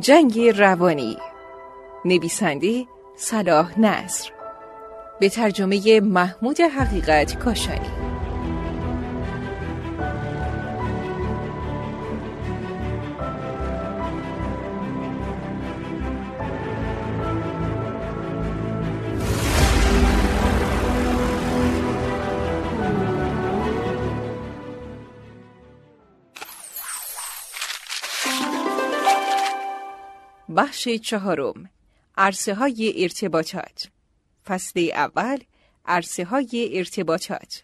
جنگ روانی نویسنده صلاح نصر. به ترجمه محمود حقیقت کاشانی. بخش چهارم عرصه های ارتباطات فصل اول عرصه های ارتباطات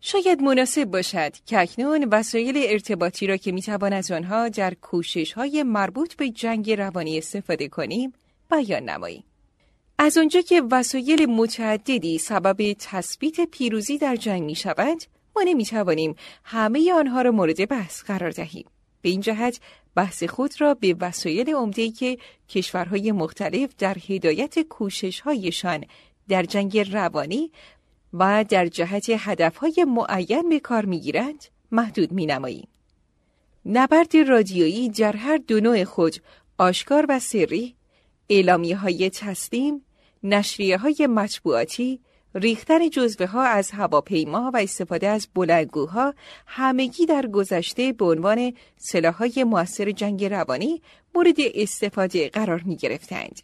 شاید مناسب باشد که اکنون وسایل ارتباطی را که می‌توان از آنها در کوشش های مربوط به جنگ روانی استفاده کنیم بیان نماییم. از آنجا که وسایل متعددی سبب تثبیت پیروزی در جنگ می شوند، ما نمی توانیم همه آنها را مورد بحث قرار دهیم. به این جهت بحث خود را به وسایل عمده که کشورهای مختلف در هدایت کوششهایشان در جنگ روانی و در جهت هدفهای معین به کار می‌گیرند محدود می نماییم. نبرد رادیویی در هر دو نوع خود آشکار و سری، اعلامیه های تسلیم، نشریه های مطبوعاتی، ریختن جزوه ها از هواپیما و استفاده از بلندگوها همگی در گذشته به عنوان های موثر جنگ روانی مورد استفاده قرار می گرفتند.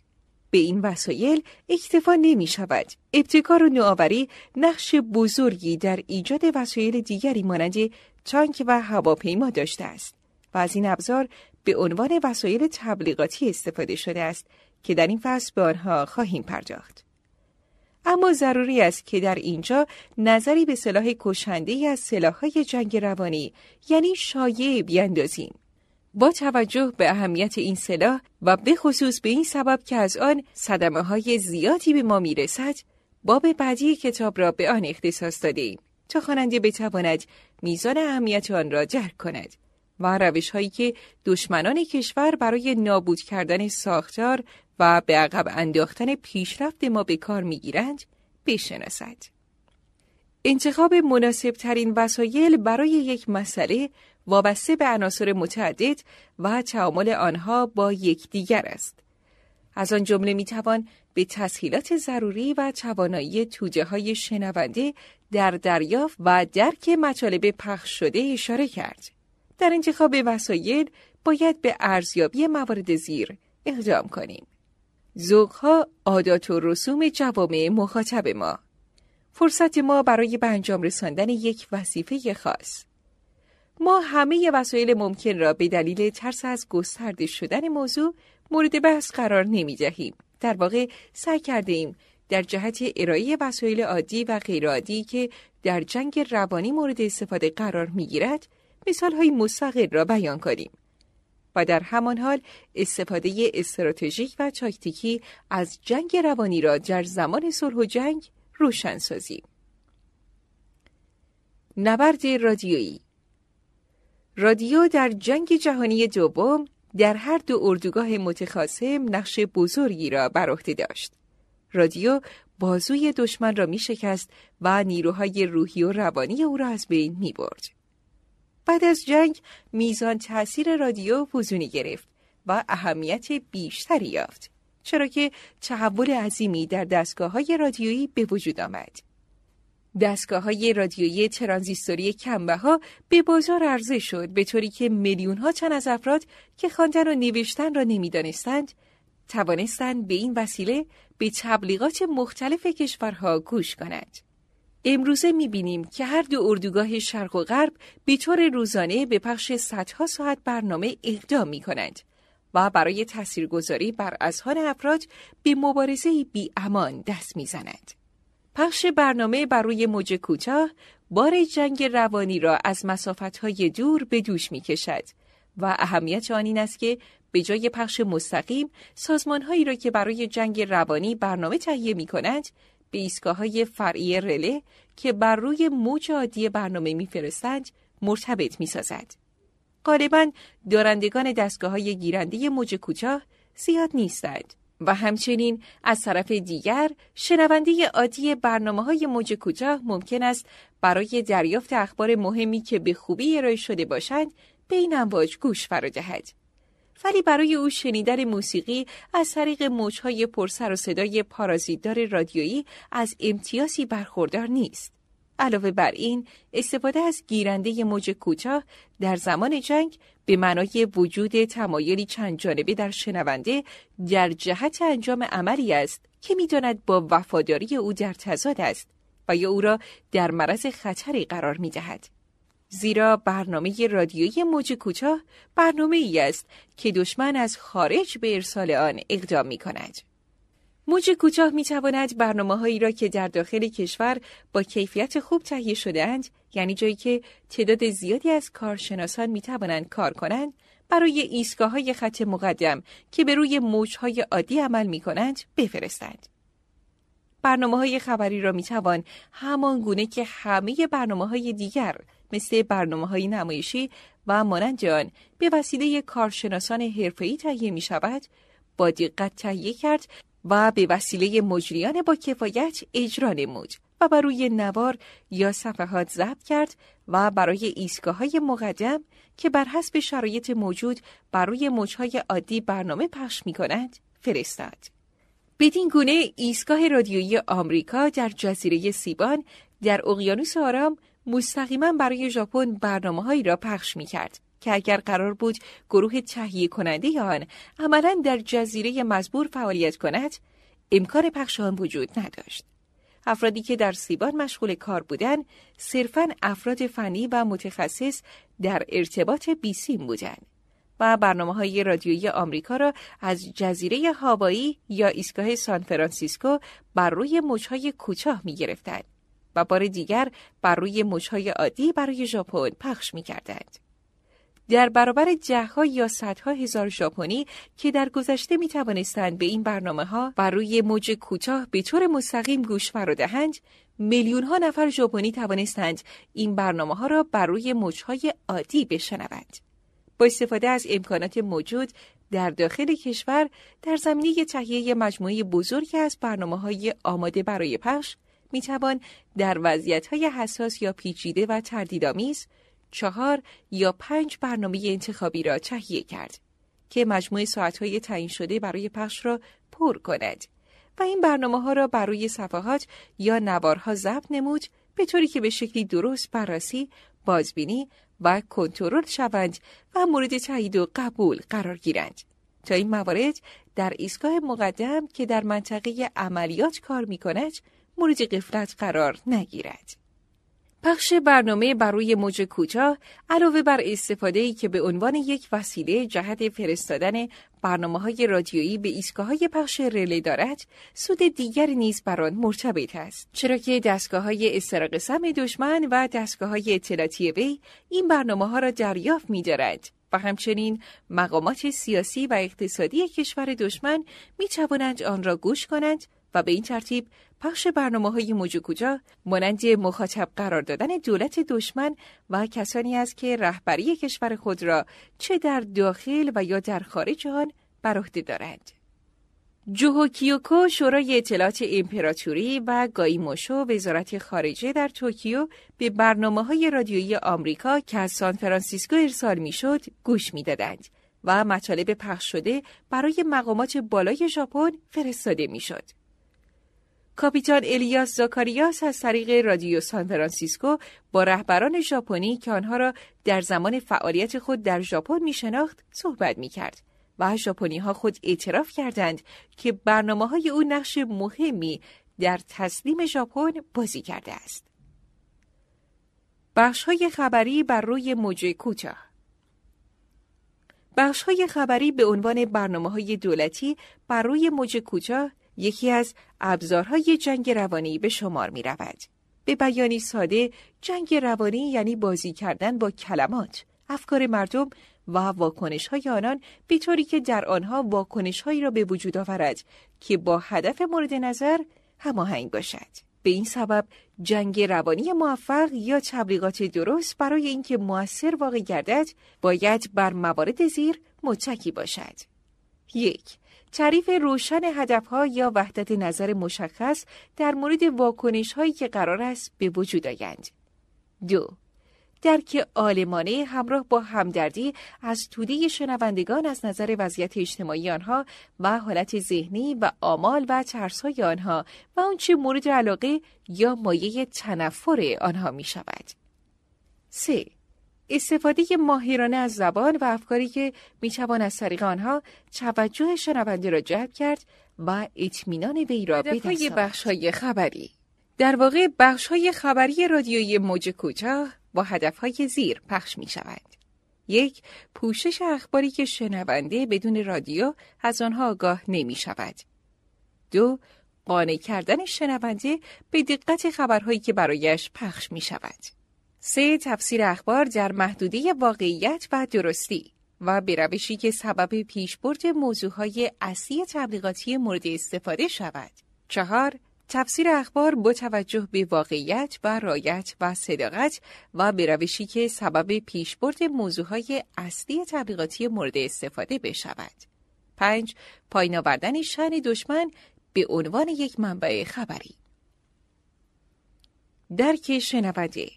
به این وسایل اکتفا نمی شود. ابتکار و نوآوری نقش بزرگی در ایجاد وسایل دیگری مانند تانک و هواپیما داشته است و از این ابزار به عنوان وسایل تبلیغاتی استفاده شده است که در این فصل به آنها خواهیم پرداخت. اما ضروری است که در اینجا نظری به سلاح کشنده از سلاحهای جنگ روانی یعنی شایع بیندازیم. با توجه به اهمیت این سلاح و به خصوص به این سبب که از آن صدمه های زیادی به ما می‌رسد، باب بعدی کتاب را به آن اختصاص دادیم تا خواننده بتواند میزان اهمیت آن را درک کند و روش هایی که دشمنان کشور برای نابود کردن ساختار و به عقب انداختن پیشرفت ما به کار می‌گیرند بشناسد. انتخاب مناسب ترین وسایل برای یک مسئله وابسته به عناصر متعدد و تعامل آنها با یکدیگر است. از آن جمله می توان به تسهیلات ضروری و توانایی توجه های شنونده در دریافت و درک مطالب پخش شده اشاره کرد. در انتخاب وسایل باید به ارزیابی موارد زیر اقدام کنیم. ذوقها عادات و رسوم جوامع مخاطب ما فرصت ما برای به انجام رساندن یک وظیفه خاص ما همه وسایل ممکن را به دلیل ترس از گسترده شدن موضوع مورد بحث قرار نمی دهیم. در واقع سعی کرده ایم در جهت ارائه وسایل عادی و غیرعادی که در جنگ روانی مورد استفاده قرار می گیرد مثال های مستقل را بیان کنیم. و در همان حال استفاده استراتژیک و تاکتیکی از جنگ روانی را در زمان صلح و جنگ روشن سازیم. نبرد رادیویی رادیو در جنگ جهانی دوم در هر دو اردوگاه متخاصم نقش بزرگی را بر عهده داشت. رادیو بازوی دشمن را می شکست و نیروهای روحی و روانی او را از بین می برد. بعد از جنگ میزان تاثیر رادیو فزونی گرفت و اهمیت بیشتری یافت چرا که تحول عظیمی در دستگاه های رادیویی به وجود آمد. دستگاه های رادیویی ترانزیستوری ها به بازار عرضه شد به طوری که میلیون ها تن از افراد که خواندن و نوشتن را نمی‌دانستند توانستند به این وسیله به تبلیغات مختلف کشورها گوش کنند. امروزه می‌بینیم که هر دو اردوگاه شرق و غرب به طور روزانه به پخش صدها ساعت برنامه اقدام می کنند و برای تاثیرگذاری بر اذهان افراد به مبارزه بی امان دست می‌زنند. پخش برنامه بر روی موج کوتاه بار جنگ روانی را از مسافتهای دور به دوش می کشد و اهمیت آن این است که به جای پخش مستقیم سازمانهایی را که برای جنگ روانی برنامه تهیه می کنند به ایستگاه های فرعی رله که بر روی موج عادی برنامه میفرستند مرتبط می‌سازد. غالبا دارندگان دستگاه های گیرنده موج کوتاه زیاد نیستند و همچنین از طرف دیگر شنونده عادی برنامه های موج کوتاه ممکن است برای دریافت اخبار مهمی که به خوبی ارائه شده باشند به این امواج گوش فرا دهد. ولی برای او شنیدن موسیقی از طریق موجهای پرسر و صدای پارازیتدار رادیویی از امتیازی برخوردار نیست. علاوه بر این استفاده از گیرنده موج کوتاه در زمان جنگ به معنای وجود تمایلی چند جانبه در شنونده در جهت انجام عملی است که می‌داند با وفاداری او در تضاد است و یا او را در معرض خطری قرار می دهد. زیرا برنامه رادیویی موج کوتاه برنامه ای است که دشمن از خارج به ارسال آن اقدام می کند. موج کوتاه می تواند برنامه هایی را که در داخل کشور با کیفیت خوب تهیه شدهاند یعنی جایی که تعداد زیادی از کارشناسان می توانند کار کنند برای ایستگاه های خط مقدم که به روی موجهای عادی عمل می کنند بفرستند. برنامه های خبری را می توان همان گونه که همه برنامه های دیگر مثل برنامه های نمایشی و مانند آن به وسیله کارشناسان حرفه‌ای تهیه می شود با دقت تهیه کرد و به وسیله مجریان با کفایت اجرا نمود و بر روی نوار یا صفحات ضبط کرد و برای ایستگاه های مقدم که بر حسب شرایط موجود بر روی موجهای عادی برنامه پخش می کند فرستاد. بدین گونه ایستگاه رادیویی آمریکا در جزیره سیبان در اقیانوس آرام مستقیما برای ژاپن برنامه را پخش می کرد که اگر قرار بود گروه تهیه کننده آن عملا در جزیره مزبور فعالیت کند امکان پخش آن وجود نداشت. افرادی که در سیبان مشغول کار بودند صرفا افراد فنی و متخصص در ارتباط بیسیم بودند و برنامه های رادیویی آمریکا را از جزیره هاوایی یا ایستگاه سان فرانسیسکو بر روی موجهای کوتاه می گرفتند و بار دیگر بر روی موجهای عادی برای ژاپن پخش می کردند. در برابر جهها یا صدها هزار ژاپنی که در گذشته می توانستند به این برنامه ها بر روی موج کوتاه به طور مستقیم گوش دهند میلیون ها نفر ژاپنی توانستند این برنامه ها را بر روی موجهای عادی بشنوند. با استفاده از امکانات موجود در داخل کشور در زمینه تهیه مجموعه بزرگی از برنامه های آماده برای پخش می توان در وضعیت های حساس یا پیچیده و تردیدآمیز چهار یا پنج برنامه انتخابی را تهیه کرد که مجموعه ساعتهای تعیین شده برای پخش را پر کند و این برنامه ها را روی صفحات یا نوارها ضبط نمود به طوری که به شکلی درست بررسی، بازبینی و کنترل شوند و مورد تایید و قبول قرار گیرند. تا این موارد در ایستگاه مقدم که در منطقه عملیات کار می کند مورد قفلت قرار نگیرد. پخش برنامه بر روی موج کوتاه علاوه بر استفاده ای که به عنوان یک وسیله جهت فرستادن برنامه های رادیویی به ایستگاه های پخش رله دارد، سود دیگر نیز بر آن مرتبط است. چرا که دستگاه های استراق سم دشمن و دستگاه های اطلاعاتی وی این برنامه ها را دریافت می دارد. و همچنین مقامات سیاسی و اقتصادی کشور دشمن می توانند آن را گوش کنند و به این ترتیب پخش برنامه های موجوکوجا مانند مخاطب قرار دادن دولت دشمن و کسانی است که رهبری کشور خود را چه در داخل و یا در خارج آن بر عهده دارند. جوهو کیوکو شورای اطلاعات امپراتوری و گایموشو وزارت خارجه در توکیو به برنامه های رادیویی آمریکا که از سان فرانسیسکو ارسال می‌شد گوش می‌دادند و مطالب پخش شده برای مقامات بالای ژاپن فرستاده می‌شد. کاپیتان الیاس زاکاریاس از طریق رادیو سان فرانسیسکو با رهبران ژاپنی که آنها را در زمان فعالیت خود در ژاپن می شناخت صحبت می کرد و ژاپنی ها خود اعتراف کردند که برنامه های او نقش مهمی در تسلیم ژاپن بازی کرده است. بخش های خبری بر روی موج کوتاه بخش های خبری به عنوان برنامه های دولتی بر روی موج کوتاه یکی از ابزارهای جنگ روانی به شمار می رود. به بیانی ساده جنگ روانی یعنی بازی کردن با کلمات، افکار مردم و واکنش های آنان به طوری که در آنها واکنش هایی را به وجود آورد که با هدف مورد نظر هماهنگ باشد. به این سبب جنگ روانی موفق یا تبلیغات درست برای اینکه موثر واقع گردد باید بر موارد زیر متکی باشد. یک تعریف روشن هدفها یا وحدت نظر مشخص در مورد واکنش هایی که قرار است به وجود آیند. دو درک آلمانه همراه با همدردی از توده شنوندگان از نظر وضعیت اجتماعی آنها و حالت ذهنی و آمال و ترسهای آنها و آنچه مورد علاقه یا مایه تنفر آنها می شود. 3. استفاده ماهرانه از زبان و افکاری که می توان از طریق آنها توجه شنونده را جلب کرد و اطمینان وی را بدهد. بخش های خبری در واقع بخش های خبری رادیویی موج کوتاه با هدف های زیر پخش می شود. یک پوشش اخباری که شنونده بدون رادیو از آنها آگاه نمی شود. دو قانع کردن شنونده به دقت خبرهایی که برایش پخش می شود. سه تفسیر اخبار در محدوده واقعیت و درستی و به روشی که سبب پیشبرد موضوعهای اصلی تبلیغاتی مورد استفاده شود. چهار تفسیر اخبار با توجه به واقعیت و رایت و صداقت و به روشی که سبب پیشبرد موضوعهای اصلی تبلیغاتی مورد استفاده بشود. 5. پایین آوردن شن دشمن به عنوان یک منبع خبری. درک شنونده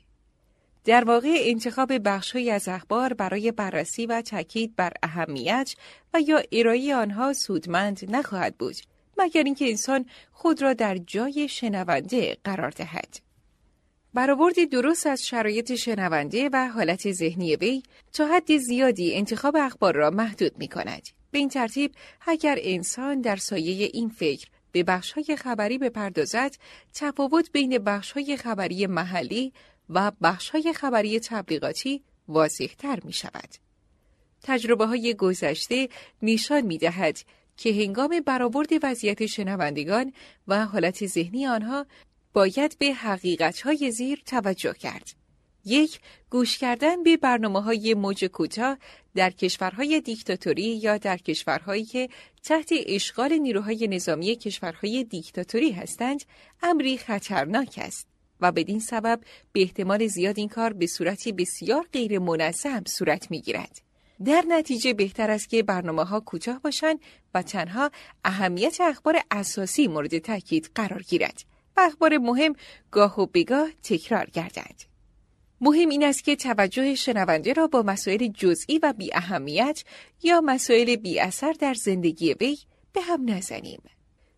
در واقع انتخاب بخشهایی از اخبار برای بررسی و تاکید بر اهمیت و یا ارائه آنها سودمند نخواهد بود مگر اینکه انسان خود را در جای شنونده قرار دهد. برآورد درست از شرایط شنونده و حالت ذهنی وی تا حد زیادی انتخاب اخبار را محدود می کند. به این ترتیب اگر انسان در سایه این فکر به بخشهای خبری بپردازد تفاوت بین بخشهای خبری محلی و بخشهای خبری تبلیغاتی واضحتر می شود. گذشته نشان می دهد که هنگام برآورد وضعیت شنوندگان و حالت ذهنی آنها باید به حقیقتهای زیر توجه کرد. یک، گوش کردن به برنامه های موج کوتاه در کشورهای دیکتاتوری یا در کشورهایی که تحت اشغال نیروهای نظامی کشورهای دیکتاتوری هستند، امری خطرناک است و بدین سبب به احتمال زیاد این کار به صورتی بسیار غیر منظم صورت می گیرد. در نتیجه بهتر است که برنامه ها کوتاه باشند و تنها اهمیت اخبار اساسی مورد تاکید قرار گیرد و اخبار مهم گاه و بگاه تکرار گردد. مهم این است که توجه شنونده را با مسائل جزئی و بی اهمیت یا مسائل بی اثر در زندگی وی به هم نزنیم.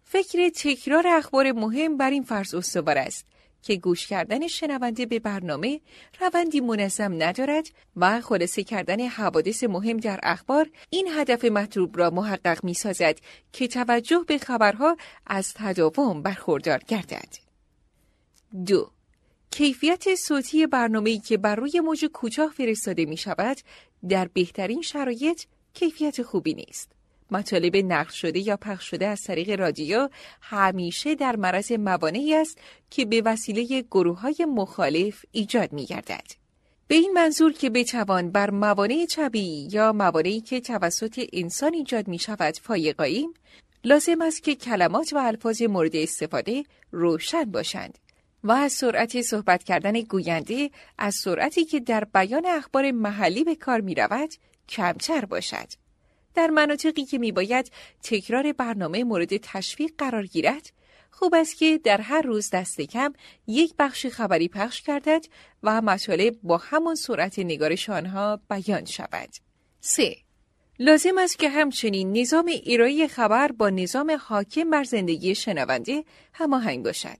فکر تکرار اخبار مهم بر این فرض استوار است که گوش کردن شنونده به برنامه روندی منظم ندارد و خلاصه کردن حوادث مهم در اخبار این هدف مطلوب را محقق می سازد که توجه به خبرها از تداوم برخوردار گردد. دو کیفیت صوتی برنامه‌ای که بر روی موج کوتاه فرستاده می شود در بهترین شرایط کیفیت خوبی نیست. مطالب نقل شده یا پخش شده از طریق رادیو همیشه در معرض موانعی است که به وسیله گروه های مخالف ایجاد می گردد. به این منظور که بتوان بر موانع طبیعی یا موانعی که توسط انسان ایجاد می شود فایقاییم، لازم است که کلمات و الفاظ مورد استفاده روشن باشند و از سرعت صحبت کردن گوینده از سرعتی که در بیان اخبار محلی به کار می رود کمتر باشد. در مناطقی که میباید تکرار برنامه مورد تشویق قرار گیرد خوب است که در هر روز دست کم یک بخش خبری پخش کردد و مطالب با همان سرعت نگارش آنها بیان شود. 3. لازم است که همچنین نظام ارائه خبر با نظام حاکم بر زندگی شنونده هماهنگ باشد.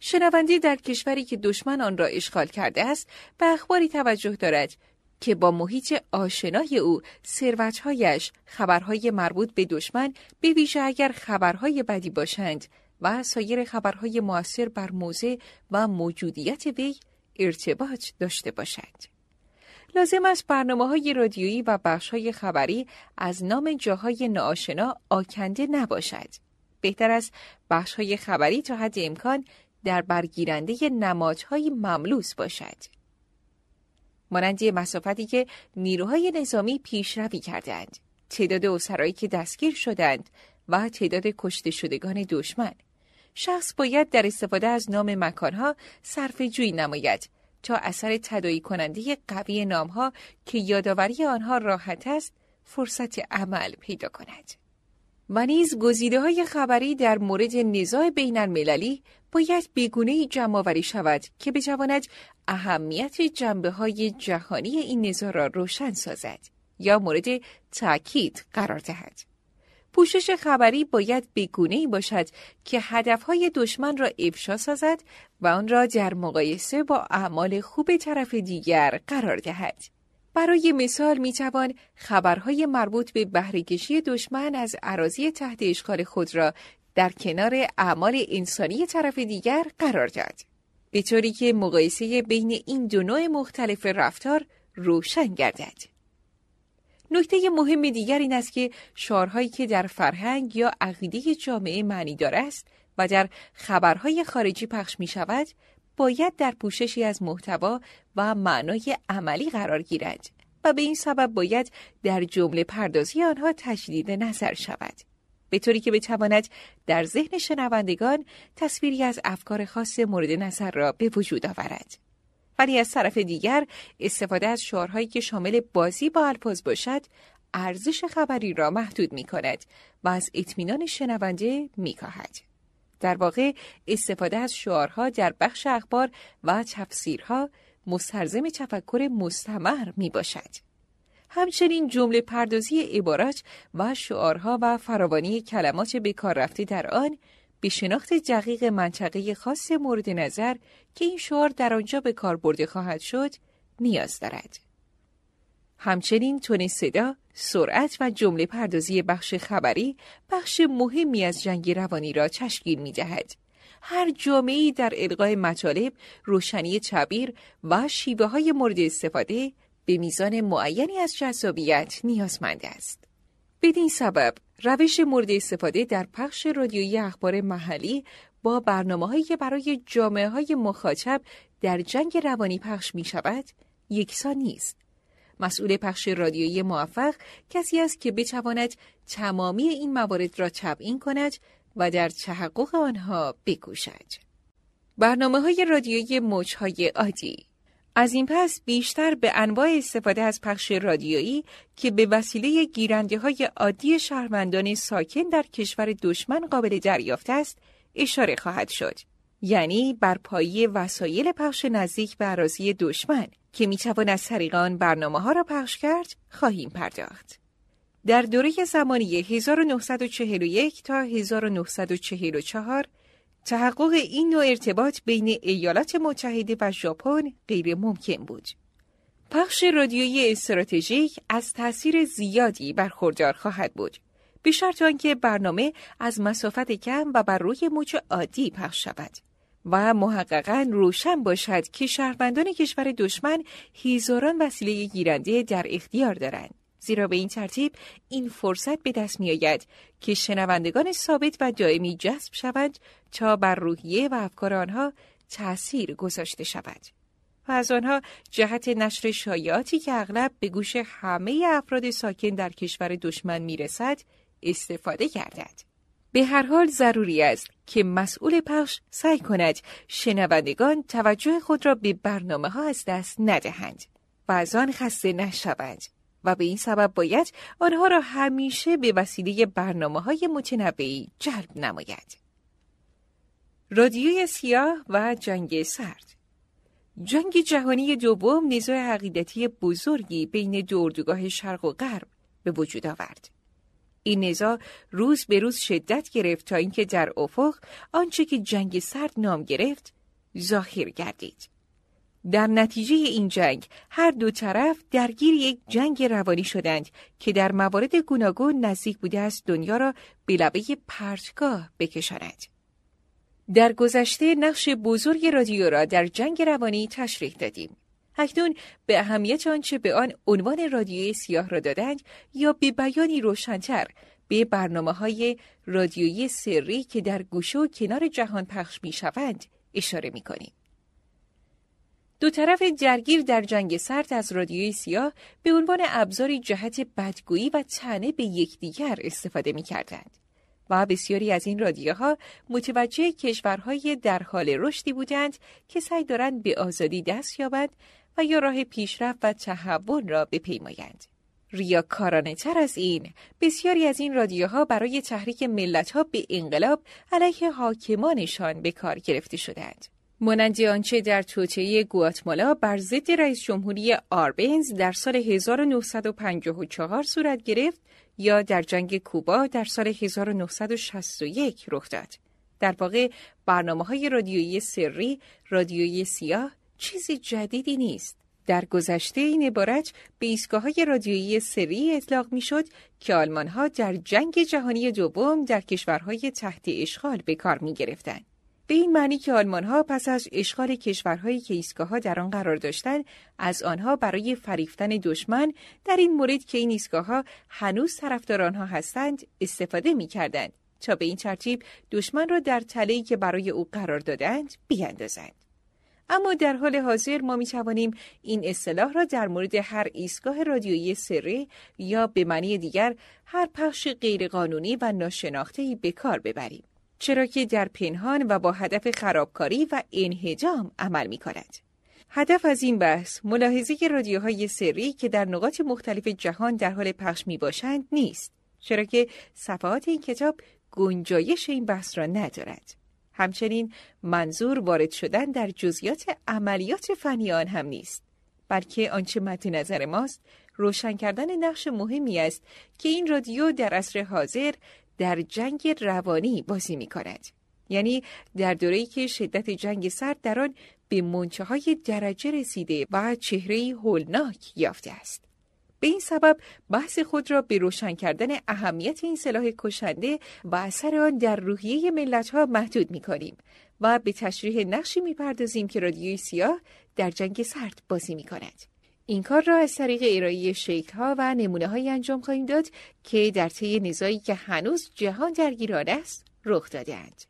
شنونده در کشوری که دشمن آن را اشغال کرده است به اخباری توجه دارد که با محیط آشنای او ثروتهایش خبرهای مربوط به دشمن به ویژه اگر خبرهای بدی باشند و سایر خبرهای موثر بر موضع و موجودیت وی ارتباط داشته باشد. لازم است برنامه های رادیویی و بخش های خبری از نام جاهای ناآشنا آکنده نباشد. بهتر است بخش های خبری تا حد امکان در برگیرنده نمادهای مملوس باشد. مانندی مسافتی که نیروهای نظامی پیشروی کردند تعداد اسرایی که دستگیر شدند و تعداد کشته شدگان دشمن شخص باید در استفاده از نام مکانها صرف جویی نماید تا اثر تدایی کننده قوی نامها که یادآوری آنها راحت است فرصت عمل پیدا کند. و نیز گزیده های خبری در مورد نزاع بین المللی باید بگونه جمع شود که بتواند اهمیت جنبه های جهانی این نزا را روشن سازد یا مورد تاکید قرار دهد. پوشش خبری باید بگونه باشد که هدفهای دشمن را افشا سازد و آن را در مقایسه با اعمال خوب طرف دیگر قرار دهد. برای مثال می توان خبرهای مربوط به بهرهکشی دشمن از عراضی تحت اشغال خود را در کنار اعمال انسانی طرف دیگر قرار داد. به طوری که مقایسه بین این دو نوع مختلف رفتار روشن گردد. نکته مهم دیگر این است که شعارهایی که در فرهنگ یا عقیده جامعه معنی است و در خبرهای خارجی پخش می شود باید در پوششی از محتوا و معنای عملی قرار گیرد و به این سبب باید در جمله پردازی آنها تجدید نظر شود به طوری که بتواند در ذهن شنوندگان تصویری از افکار خاص مورد نظر را به وجود آورد ولی از طرف دیگر استفاده از شعارهایی که شامل بازی با الفاظ باشد ارزش خبری را محدود می کند و از اطمینان شنونده می کاهد. در واقع استفاده از شعارها در بخش اخبار و تفسیرها مسترزم تفکر مستمر می باشد. همچنین جمله پردازی عبارات و شعارها و فراوانی کلمات به کار رفته در آن به شناخت دقیق منطقه خاص مورد نظر که این شعار در آنجا به کار برده خواهد شد نیاز دارد. همچنین تون صدا، سرعت و جمله پردازی بخش خبری بخش مهمی از جنگ روانی را تشکیل می دهد. هر جامعه در القای مطالب، روشنی تعبیر و شیوه های مورد استفاده به میزان معینی از جذابیت نیازمند است. بدین سبب روش مورد استفاده در پخش رادیویی اخبار محلی با برنامه هایی که برای جامعه های مخاطب در جنگ روانی پخش می شود یکسان نیست. مسئول پخش رادیویی موفق کسی است که بتواند تمامی این موارد را تبیین کند و در تحقق آنها بکوشد. برنامه های رادیویی موجهای عادی از این پس بیشتر به انواع استفاده از پخش رادیویی که به وسیله گیرنده های عادی شهروندان ساکن در کشور دشمن قابل دریافت است اشاره خواهد شد. یعنی بر پایه وسایل پخش نزدیک به عراضی دشمن که می‌توان از طریق برنامه ها را پخش کرد خواهیم پرداخت. در دوره زمانی 1941 تا 1944 تحقق این نوع ارتباط بین ایالات متحده و ژاپن غیر ممکن بود. پخش رادیویی استراتژیک از تاثیر زیادی برخوردار خواهد بود. به شرط آنکه برنامه از مسافت کم و بر روی موج عادی پخش شود و محققا روشن باشد که شهروندان کشور دشمن هزاران وسیله گیرنده در اختیار دارند. زیرا به این ترتیب این فرصت به دست می آید که شنوندگان ثابت و دائمی جذب شوند تا بر روحیه و افکار آنها تأثیر گذاشته شود. و از آنها جهت نشر شایعاتی که اغلب به گوش همه افراد ساکن در کشور دشمن می رسد استفاده گردد. به هر حال ضروری است که مسئول پخش سعی کند شنوندگان توجه خود را به برنامه ها از دست ندهند و از آن خسته نشوند. و به این سبب باید آنها را همیشه به وسیله برنامه های متنوعی جلب نماید. رادیوی سیاه و جنگ سرد جنگ جهانی دوم نزاع عقیدتی بزرگی بین دو اردوگاه شرق و غرب به وجود آورد. این نزاع روز به روز شدت گرفت تا اینکه در افق آنچه که جنگ سرد نام گرفت ظاهر گردید. در نتیجه این جنگ هر دو طرف درگیر یک جنگ روانی شدند که در موارد گوناگون نزدیک بوده است دنیا را به لبه پرتگاه بکشاند. در گذشته نقش بزرگ رادیو را در جنگ روانی تشریح دادیم. اکنون به اهمیت آنچه به آن عنوان رادیوی سیاه را دادند یا به بیانی روشنتر به برنامه های رادیویی سری که در گوشه و کنار جهان پخش می شوند اشاره می کنیم. دو طرف درگیر در جنگ سرد از رادیوی سیاه به عنوان ابزاری جهت بدگویی و تنه به یکدیگر استفاده می کردند. و بسیاری از این رادیوها متوجه کشورهای در حال رشدی بودند که سعی دارند به آزادی دست یابند و یا راه پیشرفت و تحول را بپیمایند. ریاکارانه تر از این بسیاری از این رادیوها برای تحریک ملتها به انقلاب علیه حاکمانشان به کار گرفته شدند. مانند آنچه در توطئه گواتمالا بر ضد رئیس جمهوری آربنز در سال 1954 صورت گرفت یا در جنگ کوبا در سال 1961 رخ داد. در واقع برنامه های رادیویی سری، رادیویی سیاه چیزی جدیدی نیست. در گذشته این عبارت به ایستگاه های رادیویی سری اطلاق می شد که آلمان ها در جنگ جهانی دوم در کشورهای تحت اشغال به کار می گرفتن. به این معنی که آلمان ها پس از اشغال کشورهایی که ایستگاه در آن قرار داشتند از آنها برای فریفتن دشمن در این مورد که این ایستگاه ها هنوز طرفدار آنها هستند استفاده می کردند تا به این ترتیب دشمن را در تله‌ای که برای او قرار دادند بیاندازند. اما در حال حاضر ما می توانیم این اصطلاح را در مورد هر ایستگاه رادیویی سری یا به معنی دیگر هر پخش غیرقانونی و ناشناخته‌ای به کار ببریم. چرا که در پنهان و با هدف خرابکاری و انهجام عمل می کند. هدف از این بحث ملاحظه رادیوهای سری که در نقاط مختلف جهان در حال پخش می باشند نیست. چرا که صفحات این کتاب گنجایش این بحث را ندارد. همچنین منظور وارد شدن در جزئیات عملیات فنی آن هم نیست بلکه آنچه مد نظر ماست روشن کردن نقش مهمی است که این رادیو در عصر حاضر در جنگ روانی بازی می کند. یعنی در دوره‌ای که شدت جنگ سرد در آن به منچه های درجه رسیده و چهره هولناک یافته است. به این سبب بحث خود را به روشن کردن اهمیت این سلاح کشنده و اثر آن در روحیه ملت ها محدود می کنیم و به تشریح نقشی می پردازیم که رادیوی سیاه در جنگ سرد بازی می کند. این کار را از طریق ارائه شکل ها و نمونه های انجام خواهیم داد که در طی نزاعی که هنوز جهان درگیر آن است رخ دادهاند.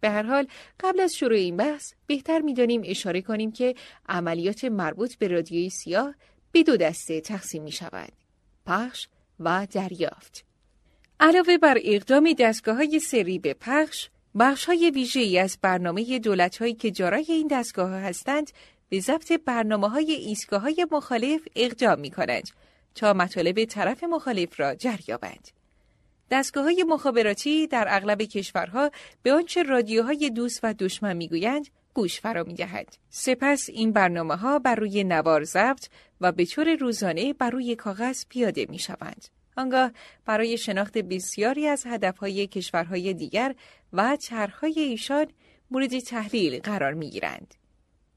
به هر حال قبل از شروع این بحث بهتر می‌دانیم اشاره کنیم که عملیات مربوط به رادیوی سیاه به دو دسته تقسیم می شود. پخش و دریافت. علاوه بر اقدام دستگاه های سری به پخش، بخش های ویژه از برنامه دولت هایی که جارای این دستگاه ها هستند به ضبط برنامه های ایستگاه های مخالف اقدام می کنند تا مطالب طرف مخالف را جریابند. دستگاه های مخابراتی در اغلب کشورها به آنچه رادیوهای دوست و دشمن می‌گویند گوش فرا می دهد. سپس این برنامه ها بر روی نوار ضبط و به طور روزانه بر روی کاغذ پیاده می شوند. آنگاه برای شناخت بسیاری از هدفهای کشورهای دیگر و چرخهای ایشان مورد تحلیل قرار می گیرند.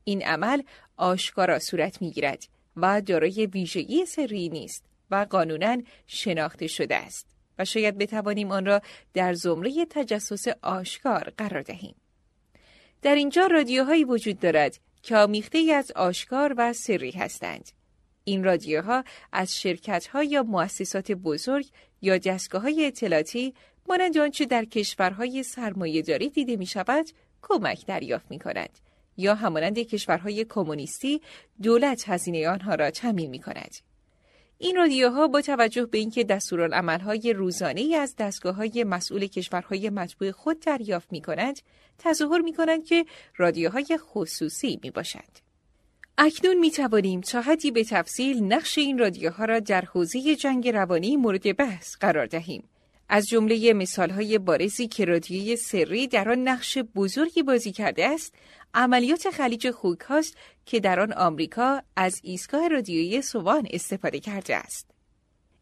این عمل آشکارا صورت می گیرد و دارای ویژگی سری نیست و قانونا شناخته شده است و شاید بتوانیم آن را در زمره تجسس آشکار قرار دهیم. در اینجا رادیوهایی وجود دارد که آمیخته از آشکار و سری هستند. این رادیوها از شرکتها یا مؤسسات بزرگ یا دستگاه های اطلاعاتی مانند آنچه در کشورهای داری دیده می شود کمک دریافت می کند یا همانند کشورهای کمونیستی دولت هزینه آنها را تامین می کند. این رادیوها با توجه به اینکه دستورالعملهای روزانه ای از دستگاه های مسئول کشورهای مطبوع خود دریافت می کنند، تظاهر می کنند که رادیوهای خصوصی می باشند. اکنون می توانیم تا حدی به تفصیل نقش این رادیوها را در حوزه جنگ روانی مورد بحث قرار دهیم. از جمله مثالهای بارزی که رادیوی سری در آن نقش بزرگی بازی کرده است، عملیات خلیج خوک هاست که در آن آمریکا از ایستگاه رادیویی سوان استفاده کرده است.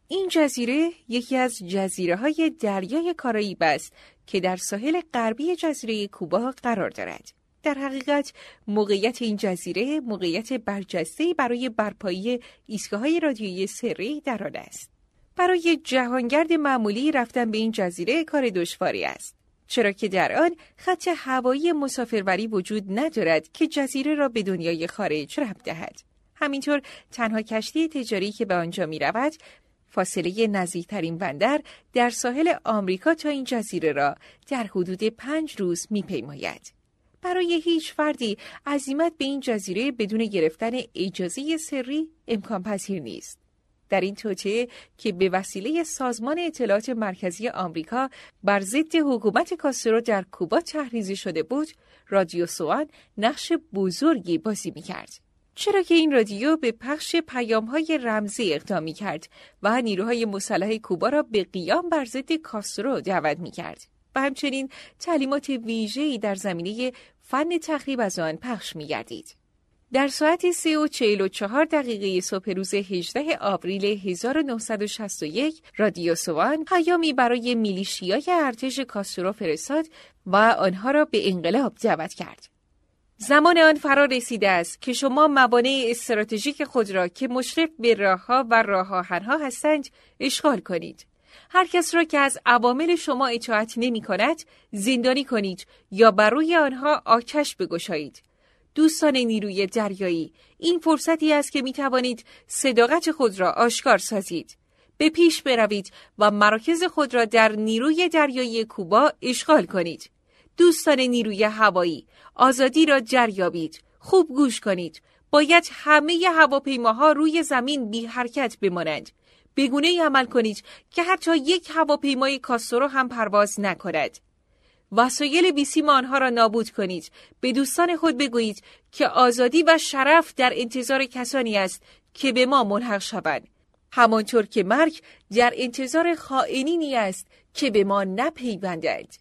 این جزیره یکی از جزیره های دریای کارائیب است که در ساحل غربی جزیره کوبا قرار دارد. در حقیقت موقعیت این جزیره موقعیت برجسته برای برپایی ایستگاه رادیویی سری در آن است. برای جهانگرد معمولی رفتن به این جزیره کار دشواری است. چرا که در آن خط هوایی مسافربری وجود ندارد که جزیره را به دنیای خارج ربط دهد. همینطور تنها کشتی تجاری که به آنجا می رود فاصله نزدیکترین بندر در ساحل آمریکا تا این جزیره را در حدود پنج روز می پیماید. برای هیچ فردی عزیمت به این جزیره بدون گرفتن اجازه سری امکان پذیر نیست. در این توطعه که به وسیله سازمان اطلاعات مرکزی آمریکا بر ضد حکومت کاسترو در کوبا تحریزی شده بود، رادیو سوان نقش بزرگی بازی می کرد. چرا که این رادیو به پخش پیام های رمزی اقدام می کرد و نیروهای مسلح کوبا را به قیام بر ضد کاسترو دعوت می کرد و همچنین تعلیمات ویژه‌ای در زمینه فن تخریب از آن پخش می گردید. در ساعت 3 و 44 دقیقه صبح روز 18 آوریل 1961 رادیو سوان پیامی برای میلیشیای ارتش کاسترو فرستاد و آنها را به انقلاب دعوت کرد. زمان آن فرا رسیده است که شما موانع استراتژیک خود را که مشرف به راهها و راه هستند اشغال کنید. هر کس را که از عوامل شما اطاعت نمی کند زندانی کنید یا بر روی آنها آتش بگشایید. دوستان نیروی دریایی این فرصتی است که می توانید صداقت خود را آشکار سازید. به پیش بروید و مراکز خود را در نیروی دریایی کوبا اشغال کنید. دوستان نیروی هوایی آزادی را جریابید خوب گوش کنید باید همه هواپیماها روی زمین بی حرکت بمانند بگونه عمل کنید که حتی یک هواپیمای کاسترو هم پرواز نکند وسایل بیسیم آنها را نابود کنید به دوستان خود بگویید که آزادی و شرف در انتظار کسانی است که به ما ملحق شوند همانطور که مرگ در انتظار خائنینی است که به ما نپیوندند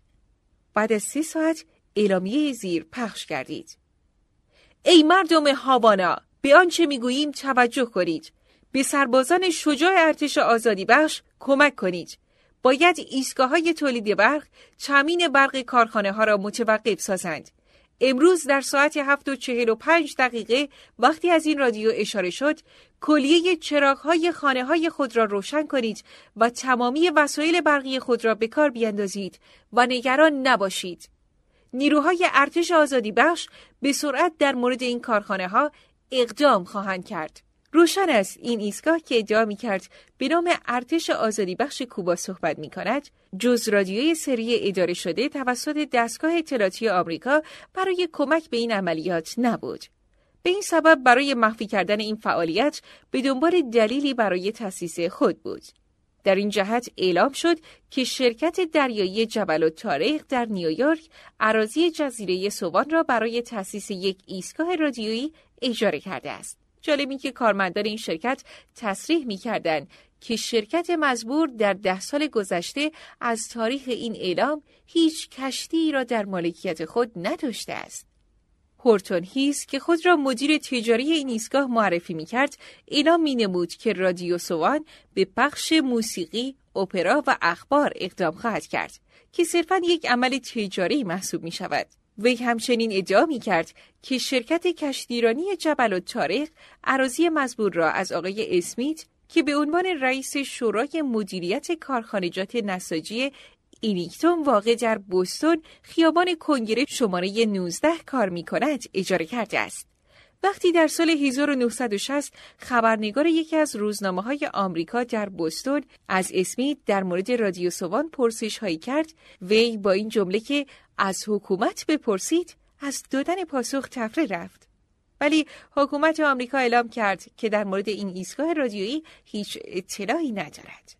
بعد از سی ساعت اعلامیه زیر پخش کردید. ای مردم هاوانا به آنچه می‌گوییم توجه کنید. به سربازان شجاع ارتش آزادی بخش کمک کنید. باید ایستگاه های تولید برق چمین برق کارخانه ها را متوقف سازند. امروز در ساعت 7 و 45 دقیقه وقتی از این رادیو اشاره شد کلیه چراغ های خانه های خود را روشن کنید و تمامی وسایل برقی خود را به کار بیندازید و نگران نباشید. نیروهای ارتش آزادی بخش به سرعت در مورد این کارخانه ها اقدام خواهند کرد. روشن است این ایستگاه که ادعا می کرد به نام ارتش آزادی بخش کوبا صحبت می کند جز رادیوی سری اداره شده توسط دستگاه اطلاعاتی آمریکا برای کمک به این عملیات نبود. به این سبب برای مخفی کردن این فعالیت به دنبال دلیلی برای تأسیس خود بود. در این جهت اعلام شد که شرکت دریایی جبل و تاریخ در نیویورک عراضی جزیره سوان را برای تأسیس یک ایستگاه رادیویی اجاره کرده است. جالبی که کارمندان این شرکت تصریح می کردن که شرکت مزبور در ده سال گذشته از تاریخ این اعلام هیچ کشتی را در مالکیت خود نداشته است. هورتون هیس که خود را مدیر تجاری این ایستگاه معرفی می کرد اعلام می نمود که رادیو سوان به بخش موسیقی، اپرا و اخبار اقدام خواهد کرد که صرفا یک عمل تجاری محسوب می شود. وی همچنین ادعا می کرد که شرکت کشتیرانی جبل و تاریخ عراضی مزبور را از آقای اسمیت که به عنوان رئیس شورای مدیریت کارخانجات نساجی اینیکتون واقع در بوستون خیابان کنگره شماره 19 کار می کند اجاره کرده است. وقتی در سال 1960 خبرنگار یکی از روزنامه های آمریکا در بوستون از اسمیت در مورد رادیو سوان پرسش هایی کرد وی با این جمله که از حکومت بپرسید از دادن پاسخ تفره رفت. ولی حکومت آمریکا اعلام کرد که در مورد این ایستگاه رادیویی هیچ اطلاعی ندارد.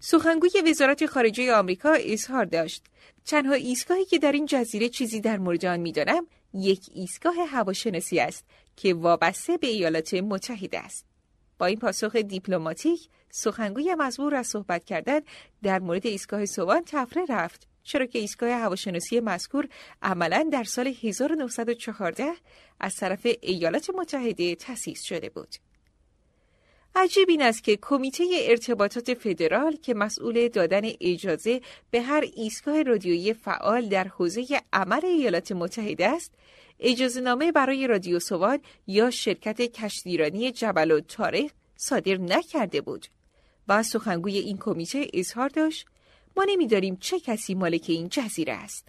سخنگوی وزارت خارجه آمریکا اظهار داشت. تنها ایستگاهی که در این جزیره چیزی در مورد آن می‌دانم یک ایستگاه هواشناسی است که وابسته به ایالات متحده است با این پاسخ دیپلماتیک سخنگوی مزبور از صحبت کردن در مورد ایستگاه سوان تفره رفت چرا که ایستگاه هواشناسی مذکور عملا در سال 1914 از طرف ایالات متحده تأسیس شده بود. عجیب این است که کمیته ارتباطات فدرال که مسئول دادن اجازه به هر ایستگاه رادیویی فعال در حوزه عمل ایالات متحده است، اجازه نامه برای رادیو سوان یا شرکت کشتیرانی جبل و تاریخ صادر نکرده بود. و سخنگوی این کمیته اظهار داشت ما نمیداریم چه کسی مالک این جزیره است.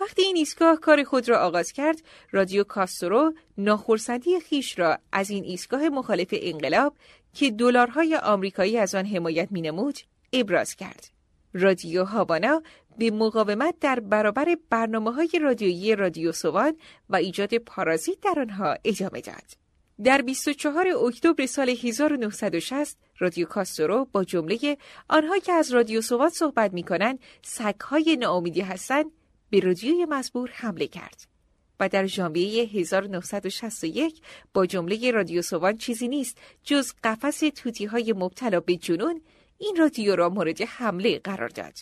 وقتی این ایستگاه کار خود را آغاز کرد، رادیو کاسترو ناخرسندی خیش را از این ایستگاه مخالف انقلاب که دلارهای آمریکایی از آن حمایت مینمود ابراز کرد. رادیو هاوانا به مقاومت در برابر برنامه های رادیویی رادیو سوان و ایجاد پارازیت در آنها ادامه داد. در 24 اکتبر سال 1960 رادیو کاسترو با جمله آنها که از رادیو سوات صحبت می کنند سگهای ناامیدی هستند به رادیوی مزبور حمله کرد. و در ژانویه 1961 با جمله رادیو سوان چیزی نیست جز قفس توتی های مبتلا به جنون این رادیو را مورد حمله قرار داد.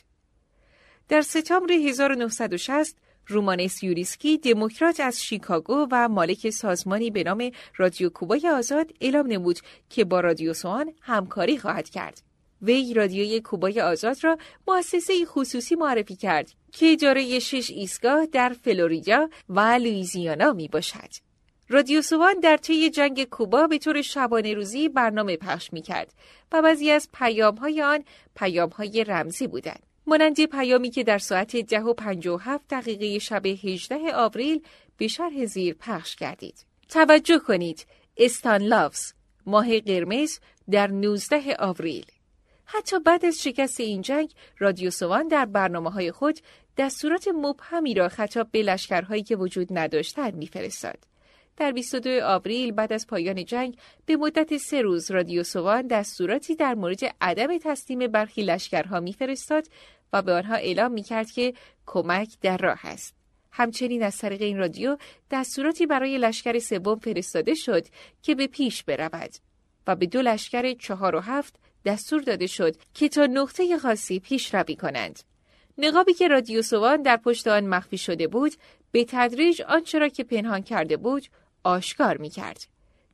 در سپتامبر 1960 رومانس یوریسکی دموکرات از شیکاگو و مالک سازمانی به نام رادیو کوبای آزاد اعلام نمود که با رادیو سوان همکاری خواهد کرد. وی رادیوی کوبای آزاد را مؤسسه خصوصی معرفی کرد که اجاره شش ایستگاه در فلوریدا و لویزیانا می باشد. رادیو سوان در طی جنگ کوبا به طور شبانه روزی برنامه پخش می کرد و بعضی از پیام های آن پیام های رمزی بودند. مانند پیامی که در ساعت ده و و هفت دقیقه شب 18 آوریل به شرح زیر پخش کردید. توجه کنید استان لافز ماه قرمز در 19 آوریل حتی بعد از شکست این جنگ رادیو سوان در برنامه های خود دستورات مبهمی را خطاب به لشکرهایی که وجود نداشتند میفرستاد. در 22 آوریل بعد از پایان جنگ به مدت سه روز رادیو سوان دستوراتی در مورد عدم تسلیم برخی لشکرها میفرستاد و به آنها اعلام می‌کرد که کمک در راه است. همچنین از طریق این رادیو دستوراتی برای لشکر سوم فرستاده شد که به پیش برود و به دو لشکر چهار و هفت دستور داده شد که تا نقطه خاصی پیش روی کنند. نقابی که رادیو سوان در پشت آن مخفی شده بود به تدریج آنچه را که پنهان کرده بود آشکار می کرد.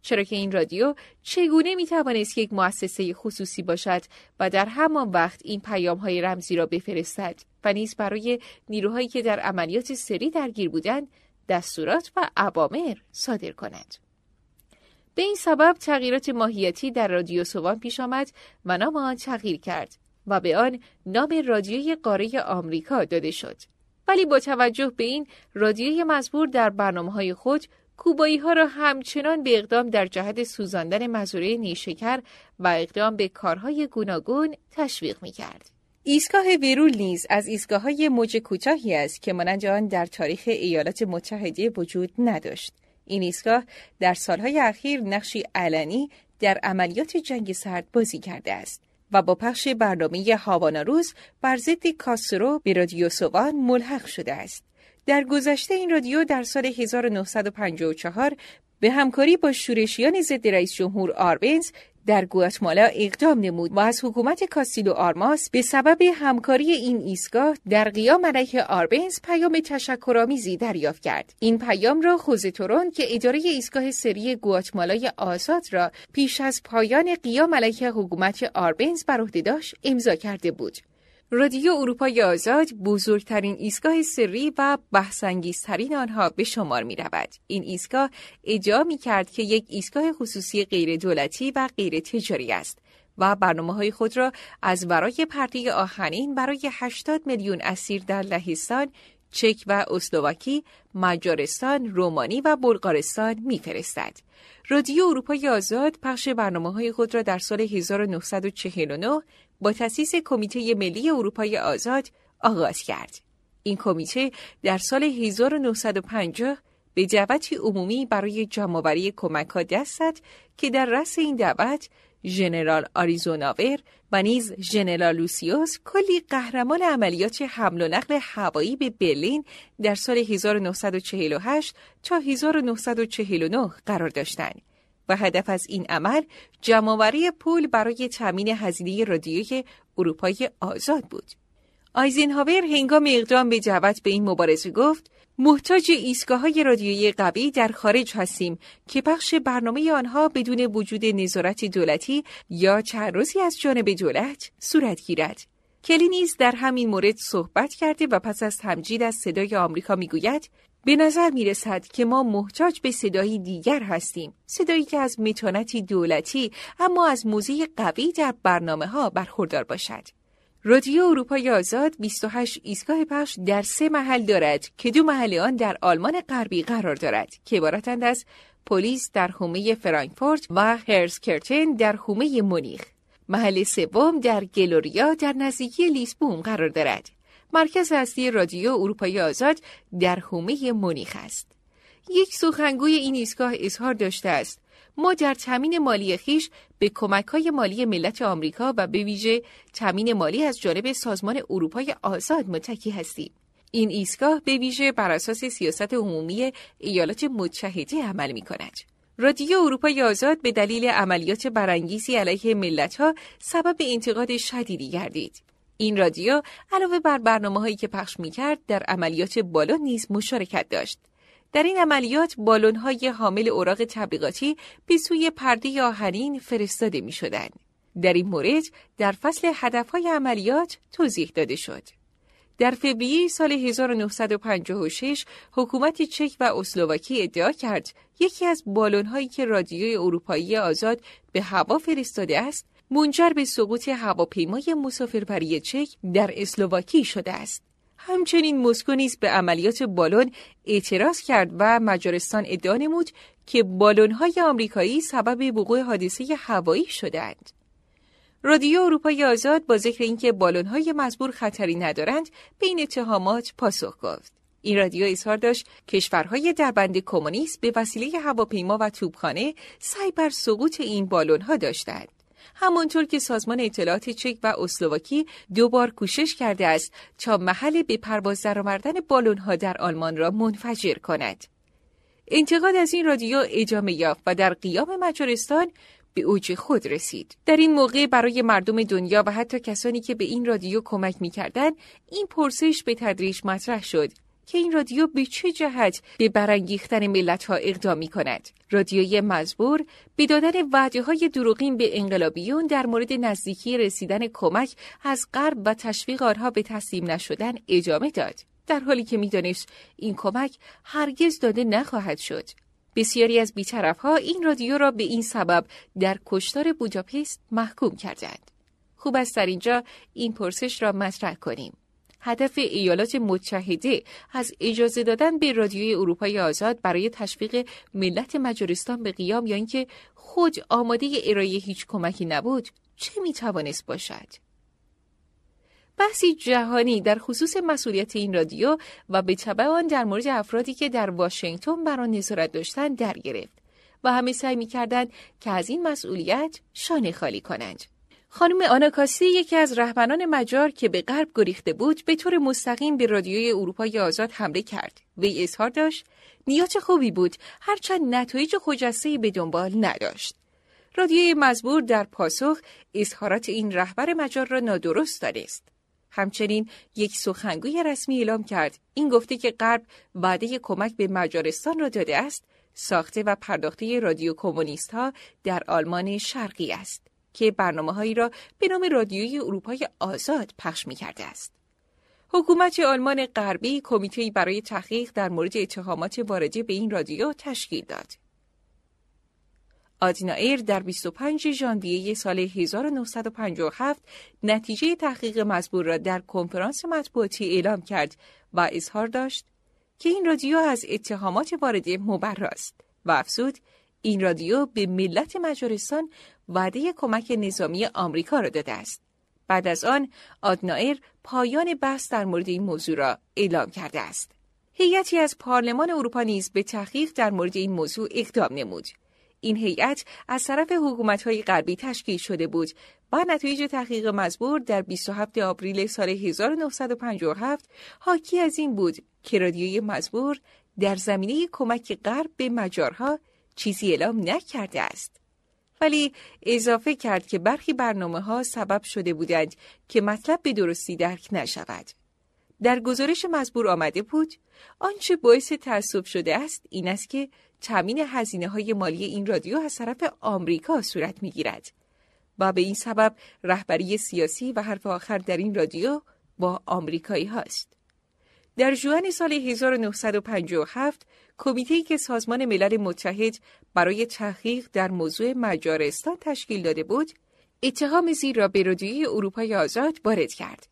چرا که این رادیو چگونه می توانست یک مؤسسه خصوصی باشد و در همان وقت این پیام های رمزی را بفرستد و نیز برای نیروهایی که در عملیات سری درگیر بودند دستورات و عوامر صادر کند. به این سبب تغییرات ماهیتی در رادیو سوان پیش آمد و نام آن تغییر کرد و به آن نام رادیوی قاره آمریکا داده شد. ولی با توجه به این رادیوی مزبور در برنامه های خود کوبایی ها را همچنان به اقدام در جهت سوزاندن مزوره نیشکر و اقدام به کارهای گوناگون تشویق می کرد. ایستگاه ویرول نیز از ایستگاه های موج کوتاهی است که مانند آن در تاریخ ایالات متحده وجود نداشت. این ایستگاه در سالهای اخیر نقشی علنی در عملیات جنگ سرد بازی کرده است و با پخش برنامه هاوانا روز بر ضد کاسترو به رادیو سوان ملحق شده است. در گذشته این رادیو در سال 1954 به همکاری با شورشیان ضد رئیس جمهور آربنز در گواتمالا اقدام نمود و از حکومت کاستیلو آرماس به سبب همکاری این ایستگاه در قیام علیه آربنز پیام تشکرآمیزی دریافت کرد. این پیام را خوزه تورون که اداره ایستگاه سری گواتمالای آزاد را پیش از پایان قیام علیه حکومت آربنز بر عهده داشت امضا کرده بود. رادیو اروپای آزاد بزرگترین ایستگاه سری و بحثانگیزترین آنها به شمار می رود. این ایستگاه ادعا می کرد که یک ایستگاه خصوصی غیر دولتی و غیر تجاری است و برنامه های خود را از برای پرده آهنین برای 80 میلیون اسیر در لهستان، چک و اسلواکی، مجارستان، رومانی و بلغارستان میفرستد. رادیو اروپای آزاد پخش برنامه های خود را در سال 1949 با تأسیس کمیته ملی اروپای آزاد آغاز کرد. این کمیته در سال 1950 به دعوتی عمومی برای جمعآوری کمک دست زد که در رأس این دعوت ژنرال آریزوناور و نیز ژنرال لوسیوس کلی قهرمان عملیات حمل و نقل هوایی به برلین در سال 1948 تا 1949 قرار داشتند و هدف از این عمل جمعآوری پول برای تامین هزینه رادیوی اروپای آزاد بود. آیزنهاور هنگام اقدام به دعوت به این مبارزه گفت محتاج ایستگاه های رادیویی قوی در خارج هستیم که پخش برنامه آنها بدون وجود نظارت دولتی یا تعرضی از جانب دولت صورت گیرد. کلی نیز در همین مورد صحبت کرده و پس از تمجید از صدای آمریکا می‌گوید به نظر می رسد که ما محتاج به صدایی دیگر هستیم. صدایی که از متانتی دولتی اما از موزه قوی در برنامه ها برخوردار باشد. رادیو اروپای آزاد 28 ایستگاه پخش در سه محل دارد که دو محل آن در آلمان غربی قرار دارد که عبارتند از پلیس در حومه فرانکفورت و هرسکرتن در حومه مونیخ. محل سوم در گلوریا در نزدیکی لیسبون قرار دارد. مرکز اصلی رادیو اروپای آزاد در حومه مونیخ است. یک سخنگوی این ایستگاه اظهار داشته است ما در تامین مالی خیش به کمک های مالی ملت آمریکا و به ویژه تامین مالی از جانب سازمان اروپای آزاد متکی هستیم. این ایستگاه به ویژه بر اساس سیاست عمومی ایالات متحده عمل می کند. رادیو اروپای آزاد به دلیل عملیات برانگیزی علیه ملتها سبب انتقاد شدیدی گردید. این رادیو علاوه بر برنامه هایی که پخش می کرد در عملیات بالون نیز مشارکت داشت. در این عملیات بالون های حامل اوراق تبلیغاتی به سوی پرده آهنین فرستاده می شدن. در این مورد در فصل هدف های عملیات توضیح داده شد. در فوریه سال 1956 حکومت چک و اسلوواکی ادعا کرد یکی از بالون هایی که رادیوی اروپایی آزاد به هوا فرستاده است منجر به سقوط هواپیمای مسافربری چک در اسلوواکی شده است. همچنین مسکو نیز به عملیات بالون اعتراض کرد و مجارستان ادعا نمود که بالون‌های آمریکایی سبب وقوع حادثه هوایی شدند. رادیو اروپای آزاد با ذکر اینکه بالون‌های مزبور خطری ندارند به این اتهامات پاسخ گفت. این رادیو اظهار داشت کشورهای دربند کمونیست به وسیله هواپیما و توپخانه سعی بر سقوط این بالون‌ها داشتند. همانطور که سازمان اطلاعات چک و اسلوواکی دوبار کوشش کرده است تا محل به پرواز درآوردن بالونها در آلمان را منفجر کند. انتقاد از این رادیو اجامه یافت و در قیام مجارستان به اوج خود رسید. در این موقع برای مردم دنیا و حتی کسانی که به این رادیو کمک می‌کردند این پرسش به تدریج مطرح شد که این رادیو به چه جهت به برانگیختن ملت ها اقدام می کند. رادیوی مزبور به دادن وعده های دروغین به انقلابیون در مورد نزدیکی رسیدن کمک از غرب و تشویق آنها به تسلیم نشدن اجامه داد. در حالی که می‌دانست این کمک هرگز داده نخواهد شد. بسیاری از بیطرف ها این رادیو را به این سبب در کشتار بوداپست محکوم کردند. خوب است در اینجا این پرسش را مطرح کنیم. هدف ایالات متحده از اجازه دادن به رادیوی اروپای آزاد برای تشویق ملت مجارستان به قیام یا اینکه خود آماده ارائه هیچ کمکی نبود چه می‌توانست باشد؟ بحثی جهانی در خصوص مسئولیت این رادیو و به تبع آن در مورد افرادی که در واشنگتن بر آن نظارت داشتند در گرفت و همه سعی می‌کردند که از این مسئولیت شانه خالی کنند. خانم آناکاسی یکی از رهبران مجار که به غرب گریخته بود به طور مستقیم به رادیوی اروپای آزاد حمله کرد. وی اظهار داشت نیات خوبی بود هرچند نتایج خجسته به دنبال نداشت. رادیوی مزبور در پاسخ اظهارات این رهبر مجار را نادرست دانست. همچنین یک سخنگوی رسمی اعلام کرد. این گفته که غرب وعده کمک به مجارستان را داده است ساخته و پرداخته رادیو کمونیست ها در آلمان شرقی است. که برنامه هایی را به نام رادیوی اروپای آزاد پخش می کرده است. حکومت آلمان غربی کمیته برای تحقیق در مورد اتهامات وارده به این رادیو تشکیل داد. آدینایر در 25 ژانویه سال 1957 نتیجه تحقیق مزبور را در کنفرانس مطبوعاتی اعلام کرد و اظهار داشت که این رادیو از اتهامات وارده مبراست و افزود این رادیو به ملت مجارستان وعده کمک نظامی آمریکا را داده است. بعد از آن آدنایر پایان بحث در مورد این موضوع را اعلام کرده است. هیئتی از پارلمان اروپا نیز به تحقیق در مورد این موضوع اقدام نمود. این هیئت از طرف حکومت‌های غربی تشکیل شده بود و نتایج تحقیق مزبور در 27 آوریل سال 1957 حاکی از این بود که رادیوی مزبور در زمینه کمک غرب به مجارها چیزی اعلام نکرده است. ولی اضافه کرد که برخی برنامه ها سبب شده بودند که مطلب به درستی درک نشود. در گزارش مزبور آمده بود آنچه باعث تعصب شده است این است که تامین هزینه های مالی این رادیو از طرف آمریکا صورت می گیرد و به این سبب رهبری سیاسی و حرف آخر در این رادیو با آمریکایی هاست. در جوان سال 1957 کمیته که سازمان ملل متحد برای تحقیق در موضوع مجارستان تشکیل داده بود، اتهام زیر را به رادیوی اروپای آزاد وارد کرد.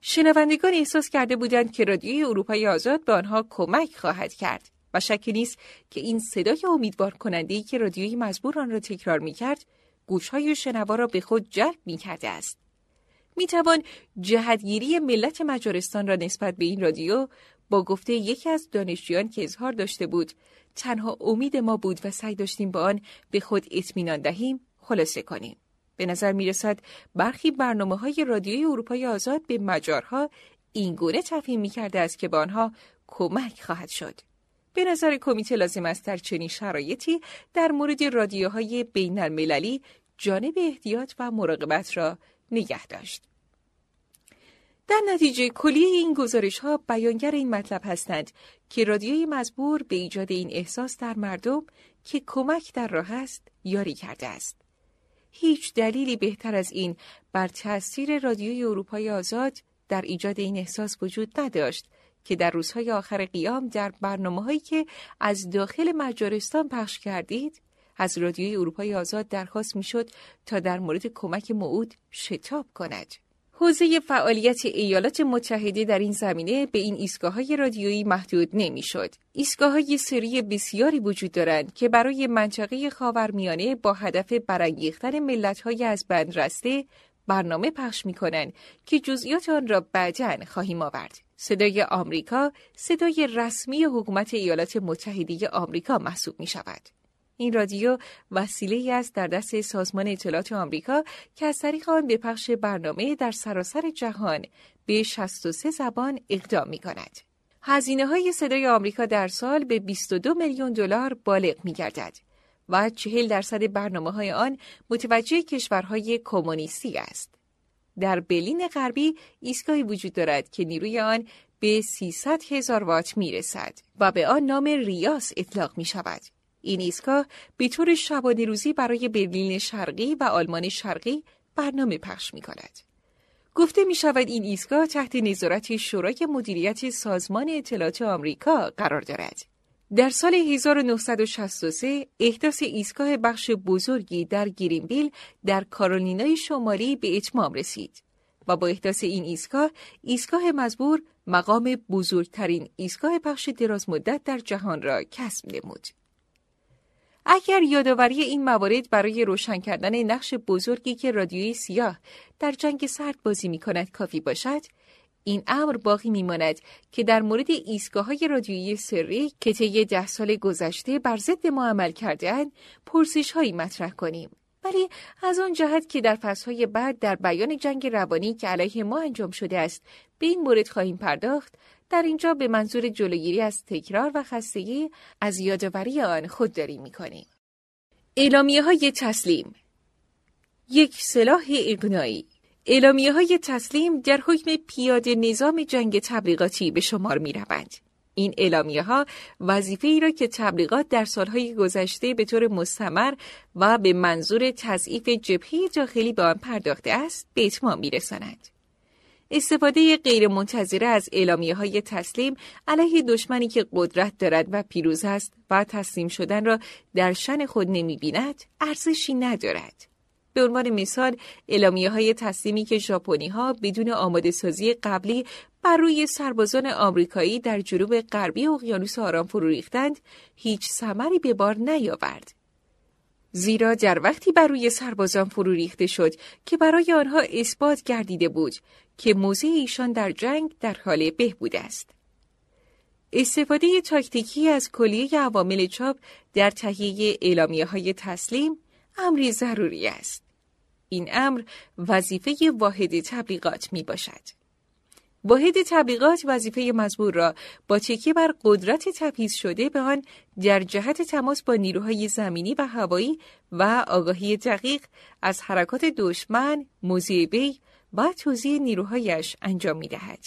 شنوندگان احساس کرده بودند که رادیوی اروپای آزاد به آنها کمک خواهد کرد و شکی نیست که این صدای امیدوار کننده که رادیوی مزبور آن را تکرار می کرد، گوشهای شنوا را به خود جلب می کرده است. می توان جهتگیری ملت مجارستان را نسبت به این رادیو با گفته یکی از دانشجویان که اظهار داشته بود تنها امید ما بود و سعی داشتیم با آن به خود اطمینان دهیم خلاصه کنیم. به نظر می رسد برخی برنامه های رادیوی اروپای آزاد به مجارها این گونه تفهیم می‌کرده است که به آنها کمک خواهد شد. به نظر کمیته لازم است در چنین شرایطی در مورد رادیوهای بین المللی جانب احتیاط و مراقبت را نگه داشت. در نتیجه کلیه این گزارش ها بیانگر این مطلب هستند که رادیوی مزبور به ایجاد این احساس در مردم که کمک در راه است یاری کرده است. هیچ دلیلی بهتر از این بر تاثیر رادیوی اروپای آزاد در ایجاد این احساس وجود نداشت که در روزهای آخر قیام در برنامه هایی که از داخل مجارستان پخش کردید از رادیوی اروپای آزاد درخواست می‌شد تا در مورد کمک موعود شتاب کند. حوزه فعالیت ایالات متحده در این زمینه به این ایستگاه رادیویی محدود نمی‌شد. ایستگاه های سری بسیاری وجود دارند که برای منطقه خاورمیانه با هدف برانگیختن ملت های از بند رسته برنامه پخش می کنند که جزئیات آن را بعدا خواهیم آورد. صدای آمریکا صدای رسمی حکومت ایالات متحده آمریکا محسوب می شود. این رادیو وسیله است در دست سازمان اطلاعات آمریکا که از طریق آن به پخش برنامه در سراسر جهان به 63 زبان اقدام می کند. هزینه های صدای آمریکا در سال به 22 میلیون دلار بالغ می گردد و 40 درصد برنامه های آن متوجه کشورهای کمونیستی است. در برلین غربی ایستگاهی وجود دارد که نیروی آن به 300 هزار وات می رسد و به آن نام ریاس اطلاق می شود. این ایستگاه به طور شبانه روزی برای برلین شرقی و آلمان شرقی برنامه پخش می کند. گفته می شود این ایستگاه تحت نظارت شورای مدیریت سازمان اطلاعات آمریکا قرار دارد. در سال 1963 احداث ایستگاه بخش بزرگی در گرینبیل در کارولینای شمالی به اتمام رسید و با احداث این ایستگاه ایستگاه مزبور مقام بزرگترین ایستگاه پخش دراز مدت در جهان را کسب نمود. اگر یادآوری این موارد برای روشن کردن نقش بزرگی که رادیوی سیاه در جنگ سرد بازی می کند کافی باشد، این امر باقی میماند که در مورد ایستگاه های رادیویی سری که طی ده سال گذشته بر ضد ما عمل کردهاند پرسش هایی مطرح کنیم. ولی از آن جهت که در فصلهای بعد در بیان جنگ روانی که علیه ما انجام شده است به این مورد خواهیم پرداخت در اینجا به منظور جلوگیری از تکرار و خستگی از یادآوری آن خودداری می‌کنیم اعلامیه های تسلیم یک سلاح اقنایی اعلامیه های تسلیم در حکم پیاده نظام جنگ تبلیغاتی به شمار می روند. این اعلامیه ها وظیفه ای را که تبلیغات در سالهای گذشته به طور مستمر و به منظور تضعیف جبهه داخلی به آن پرداخته است به اتمام می رساند. استفاده غیرمنتظره از اعلامیه های تسلیم علیه دشمنی که قدرت دارد و پیروز است و تسلیم شدن را در شن خود نمی بیند ارزشی ندارد. به عنوان مثال اعلامیه های تسلیمی که ژاپنی ها بدون آماده سازی قبلی بر روی سربازان آمریکایی در جنوب غربی اقیانوس آرام فرو ریختند هیچ ثمری به بار نیاورد زیرا در وقتی بر روی سربازان فرو ریخته شد که برای آنها اثبات گردیده بود که موضع ایشان در جنگ در حال بهبود است. استفاده تاکتیکی از کلیه عوامل چاپ در تهیه اعلامیه های تسلیم امری ضروری است. این امر وظیفه واحد تبلیغات می باشد. واحد تبلیغات وظیفه مزبور را با تکیه بر قدرت تپیز شده به آن در جهت تماس با نیروهای زمینی و هوایی و آگاهی دقیق از حرکات دشمن، موزیبی و توضیح نیروهایش انجام می دهد.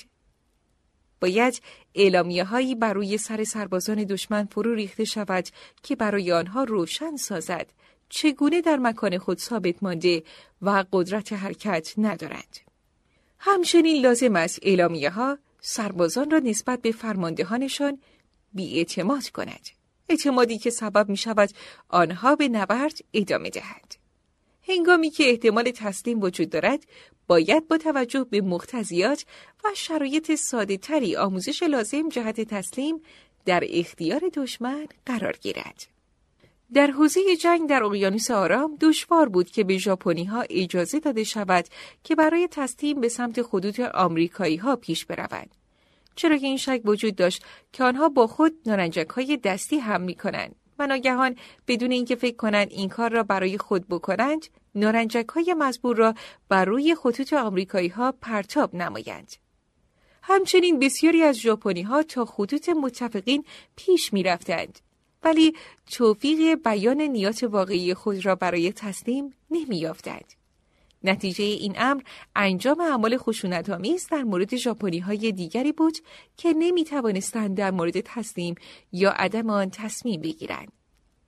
باید اعلامیه هایی بر روی سر سربازان دشمن فرو ریخته شود که برای آنها روشن سازد چگونه در مکان خود ثابت مانده و قدرت حرکت ندارند. همچنین لازم است اعلامیه ها سربازان را نسبت به فرماندهانشان بیاعتماد کند. اعتمادی که سبب می شود آنها به نبرد ادامه دهند. هنگامی که احتمال تسلیم وجود دارد، باید با توجه به مختزیات و شرایط ساده تری آموزش لازم جهت تسلیم در اختیار دشمن قرار گیرد. در حوزه جنگ در اقیانوس آرام دشوار بود که به ژاپنی ها اجازه داده شود که برای تسلیم به سمت خطوط آمریکایی ها پیش بروند. چرا که این شک وجود داشت که آنها با خود نارنجک های دستی هم می کنند و ناگهان بدون اینکه فکر کنند این کار را برای خود بکنند نارنجک های مزبور را بر روی خطوط آمریکایی ها پرتاب نمایند. همچنین بسیاری از ژاپنی ها تا خطوط متفقین پیش می رفتند. ولی توفیق بیان نیات واقعی خود را برای تسلیم نمی یافتند. نتیجه این امر انجام اعمال خشونت‌آمیز در مورد ژاپنی های دیگری بود که نمی توانستند در مورد تسلیم یا عدم آن تصمیم بگیرند.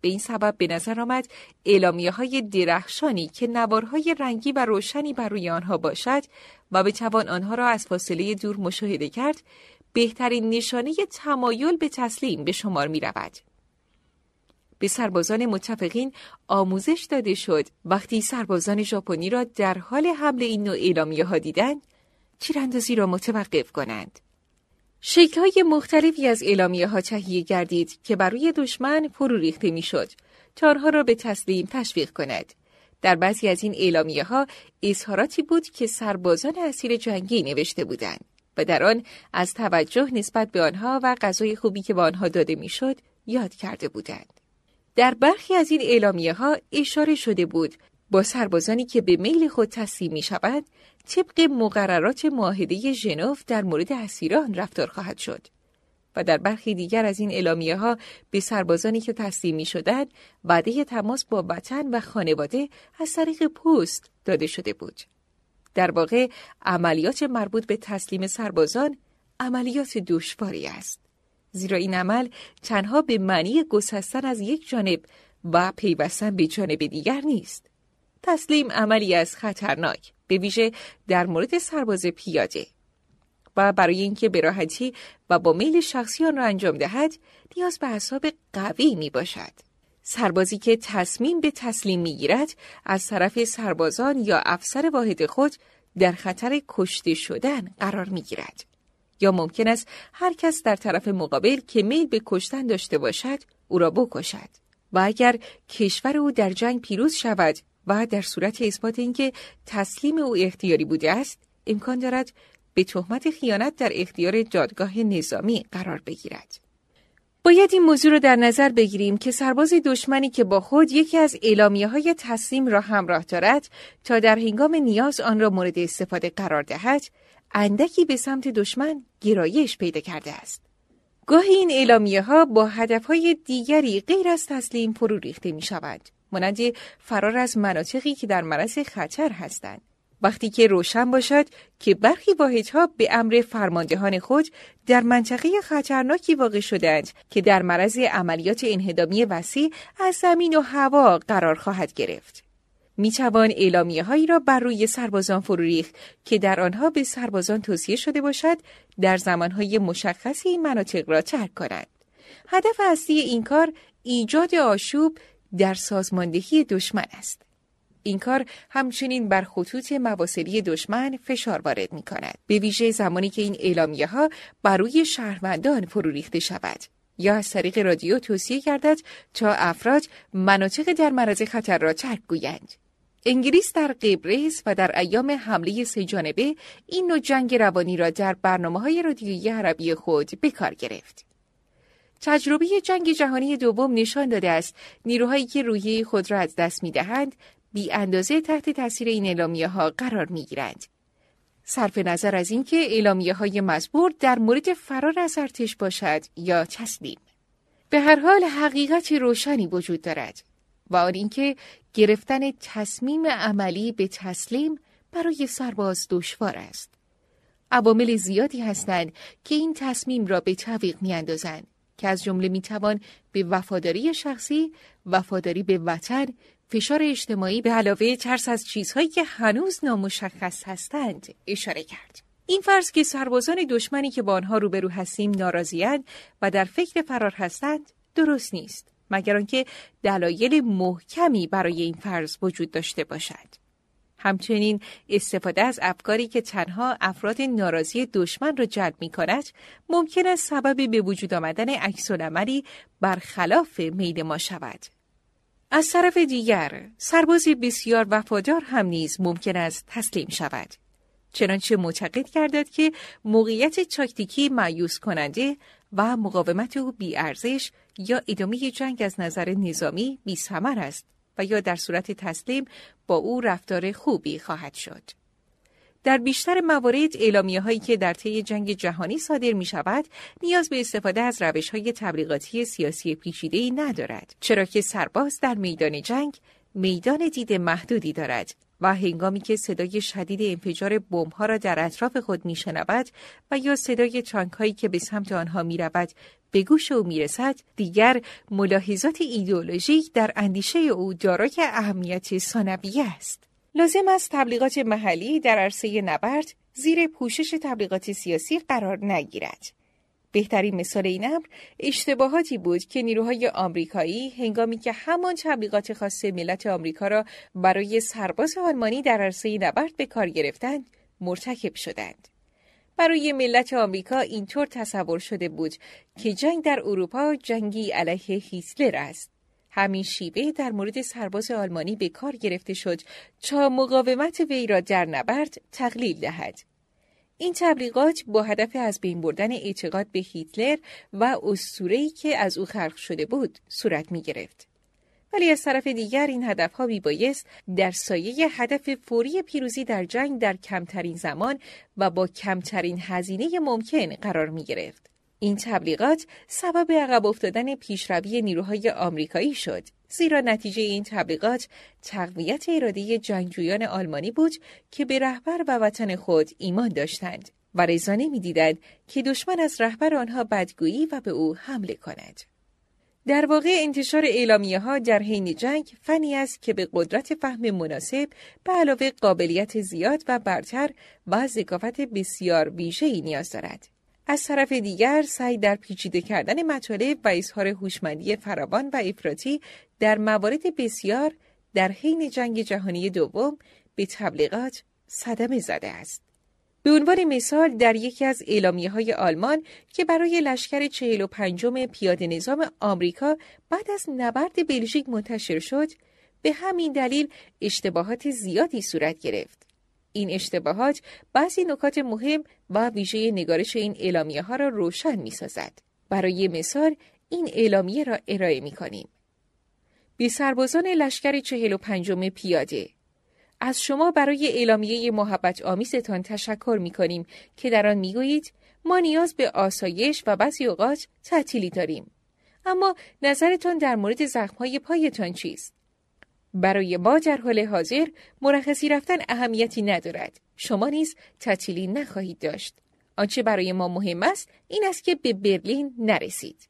به این سبب به نظر آمد اعلامیه های درخشانی که نوارهای رنگی و روشنی بر روی آنها باشد و به توان آنها را از فاصله دور مشاهده کرد بهترین نشانه تمایل به تسلیم به شمار می رود. به سربازان متفقین آموزش داده شد وقتی سربازان ژاپنی را در حال حمل این نوع اعلامیه ها دیدند تیراندازی را متوقف کنند. شکل های مختلفی از اعلامیه ها تهیه گردید که بر روی دشمن فرو ریخته می‌شد تا آنها را به تسلیم تشویق کند. در بعضی از این اعلامیه ها اظهاراتی بود که سربازان اسیر جنگی نوشته بودند و در آن از توجه نسبت به آنها و غذای خوبی که به آنها داده می‌شد یاد کرده بودند. در برخی از این اعلامیه ها اشاره شده بود با سربازانی که به میل خود تسلیم می شود طبق مقررات معاهده ژنو در مورد اسیران رفتار خواهد شد و در برخی دیگر از این اعلامیه ها به سربازانی که تسلیم می شدند وعده تماس با وطن و خانواده از طریق پست داده شده بود. در واقع عملیات مربوط به تسلیم سربازان عملیات دشواری است. زیرا این عمل تنها به معنی گسستن از یک جانب و پیوستن به جانب دیگر نیست. تسلیم عملی از خطرناک به ویژه در مورد سرباز پیاده و برای اینکه به راحتی و با میل شخصی آن را انجام دهد نیاز به حساب قوی می باشد. سربازی که تصمیم به تسلیم می گیرد از طرف سربازان یا افسر واحد خود در خطر کشته شدن قرار می گیرد. یا ممکن است هر کس در طرف مقابل که میل به کشتن داشته باشد او را بکشد. و اگر کشور او در جنگ پیروز شود و در صورت اثبات اینکه تسلیم او اختیاری بوده است امکان دارد به تهمت خیانت در اختیار جادگاه نظامی قرار بگیرد. باید این موضوع را در نظر بگیریم که سرباز دشمنی که با خود یکی از اعلامیه های تسلیم را همراه دارد تا در هنگام نیاز آن را مورد استفاده قرار دهد اندکی به سمت دشمن گرایش پیدا کرده است. گاهی این اعلامیه ها با هدف های دیگری غیر از تسلیم فرو ریخته می شود. مانند فرار از مناطقی که در معرض خطر هستند. وقتی که روشن باشد که برخی واحدها به امر فرماندهان خود در منطقه خطرناکی واقع شدند که در معرض عملیات انهدامی وسیع از زمین و هوا قرار خواهد گرفت. می توان اعلامیه هایی را بر روی سربازان فرو ریخت که در آنها به سربازان توصیه شده باشد در زمانهای مشخصی مناطق را ترک کنند. هدف اصلی این کار ایجاد آشوب در سازماندهی دشمن است. این کار همچنین بر خطوط مواصلی دشمن فشار وارد می کند. به ویژه زمانی که این اعلامیه ها بر روی شهروندان فرو ریخته شود. یا از طریق رادیو توصیه گردد تا افراد مناطق در معرض خطر را ترک گویند. انگلیس در قبرس و در ایام حمله سه جانبه این نوع جنگ روانی را در برنامه های رادیویی عربی خود به کار گرفت. تجربه جنگ جهانی دوم نشان داده است نیروهایی که روحیه خود را از دست می دهند بی اندازه تحت تاثیر این اعلامیه ها قرار می گیرند. صرف نظر از اینکه اعلامیه های مزبور در مورد فرار از ارتش باشد یا تسلیم. به هر حال حقیقت روشنی وجود دارد. و آن اینکه گرفتن تصمیم عملی به تسلیم برای سرباز دشوار است. عوامل زیادی هستند که این تصمیم را به تعویق میاندازند که از جمله می‌توان به وفاداری شخصی، وفاداری به وطن، فشار اجتماعی به علاوه ترس از چیزهایی که هنوز نامشخص هستند اشاره کرد. این فرض که سربازان دشمنی که با آنها روبرو هستیم ناراضیند و در فکر فرار هستند درست نیست. مگر آنکه دلایل محکمی برای این فرض وجود داشته باشد. همچنین استفاده از افکاری که تنها افراد ناراضی دشمن را جلب می کند ممکن است سبب به وجود آمدن عکس بر برخلاف میل ما شود. از طرف دیگر سرباز بسیار وفادار هم نیز ممکن است تسلیم شود. چنانچه معتقد گردد که موقعیت تاکتیکی معیوس کننده و مقاومت او ارزش یا ادامه جنگ از نظر نظامی بیثمر است و یا در صورت تسلیم با او رفتار خوبی خواهد شد. در بیشتر موارد اعلامیه هایی که در طی جنگ جهانی صادر می شود نیاز به استفاده از روش های تبلیغاتی سیاسی پیچیده ندارد چرا که سرباز در میدان جنگ میدان دید محدودی دارد و هنگامی که صدای شدید انفجار ها را در اطراف خود میشنود و یا صدای تانک هایی که به سمت آنها می رود به گوش او می‌رسد دیگر ملاحظات ایدئولوژیک در اندیشه او دارای اهمیت ثانویه است. لازم است تبلیغات محلی در عرصه نبرد زیر پوشش تبلیغات سیاسی قرار نگیرد. بهترین مثال این امر اشتباهاتی بود که نیروهای آمریکایی هنگامی که همان تبلیغات خاص ملت آمریکا را برای سرباز آلمانی در عرصه نبرد به کار گرفتند مرتکب شدند. برای ملت آمریکا اینطور تصور شده بود که جنگ در اروپا جنگی علیه هیتلر است. همین شیوه در مورد سرباز آلمانی به کار گرفته شد تا مقاومت وی را در نبرد تقلیل دهد. این تبلیغات با هدف از بین بردن اعتقاد به هیتلر و اسطوره‌ای که از او خلق شده بود صورت می گرفت. ولی از طرف دیگر این هدفها بایست در سایه هدف فوری پیروزی در جنگ در کمترین زمان و با کمترین هزینه ممکن قرار می گرفت. این تبلیغات سبب عقب افتادن پیشروی نیروهای آمریکایی شد زیرا نتیجه این تبلیغات تقویت اراده جنگجویان آلمانی بود که به رهبر و وطن خود ایمان داشتند و رضا نمی‌دیدند که دشمن از رهبر آنها بدگویی و به او حمله کند در واقع انتشار اعلامیه ها در حین جنگ فنی است که به قدرت فهم مناسب به علاوه قابلیت زیاد و برتر و ذکافت بسیار ویژه‌ای نیاز دارد. از طرف دیگر سعی در پیچیده کردن مطالب و اظهار هوشمندی فراوان و افراطی در موارد بسیار در حین جنگ جهانی دوم به تبلیغات صدمه زده است. به عنوان مثال در یکی از اعلامیه های آلمان که برای لشکر 45 پیاده نظام آمریکا بعد از نبرد بلژیک منتشر شد به همین دلیل اشتباهات زیادی صورت گرفت. این اشتباهات بعضی نکات مهم و ویژه نگارش این اعلامیه ها را روشن می سازد. برای مثال این اعلامیه را ارائه می کنیم. بی سربازان لشکر چهل و پنجم پیاده از شما برای اعلامیه محبت آمیزتان تشکر می کنیم که در آن می گویید ما نیاز به آسایش و بعضی اوقات تعطیلی داریم. اما نظرتان در مورد زخمهای پایتان چیست؟ برای ما در حال حاضر مرخصی رفتن اهمیتی ندارد. شما نیز تعطیلی نخواهید داشت. آنچه برای ما مهم است این است که به برلین نرسید.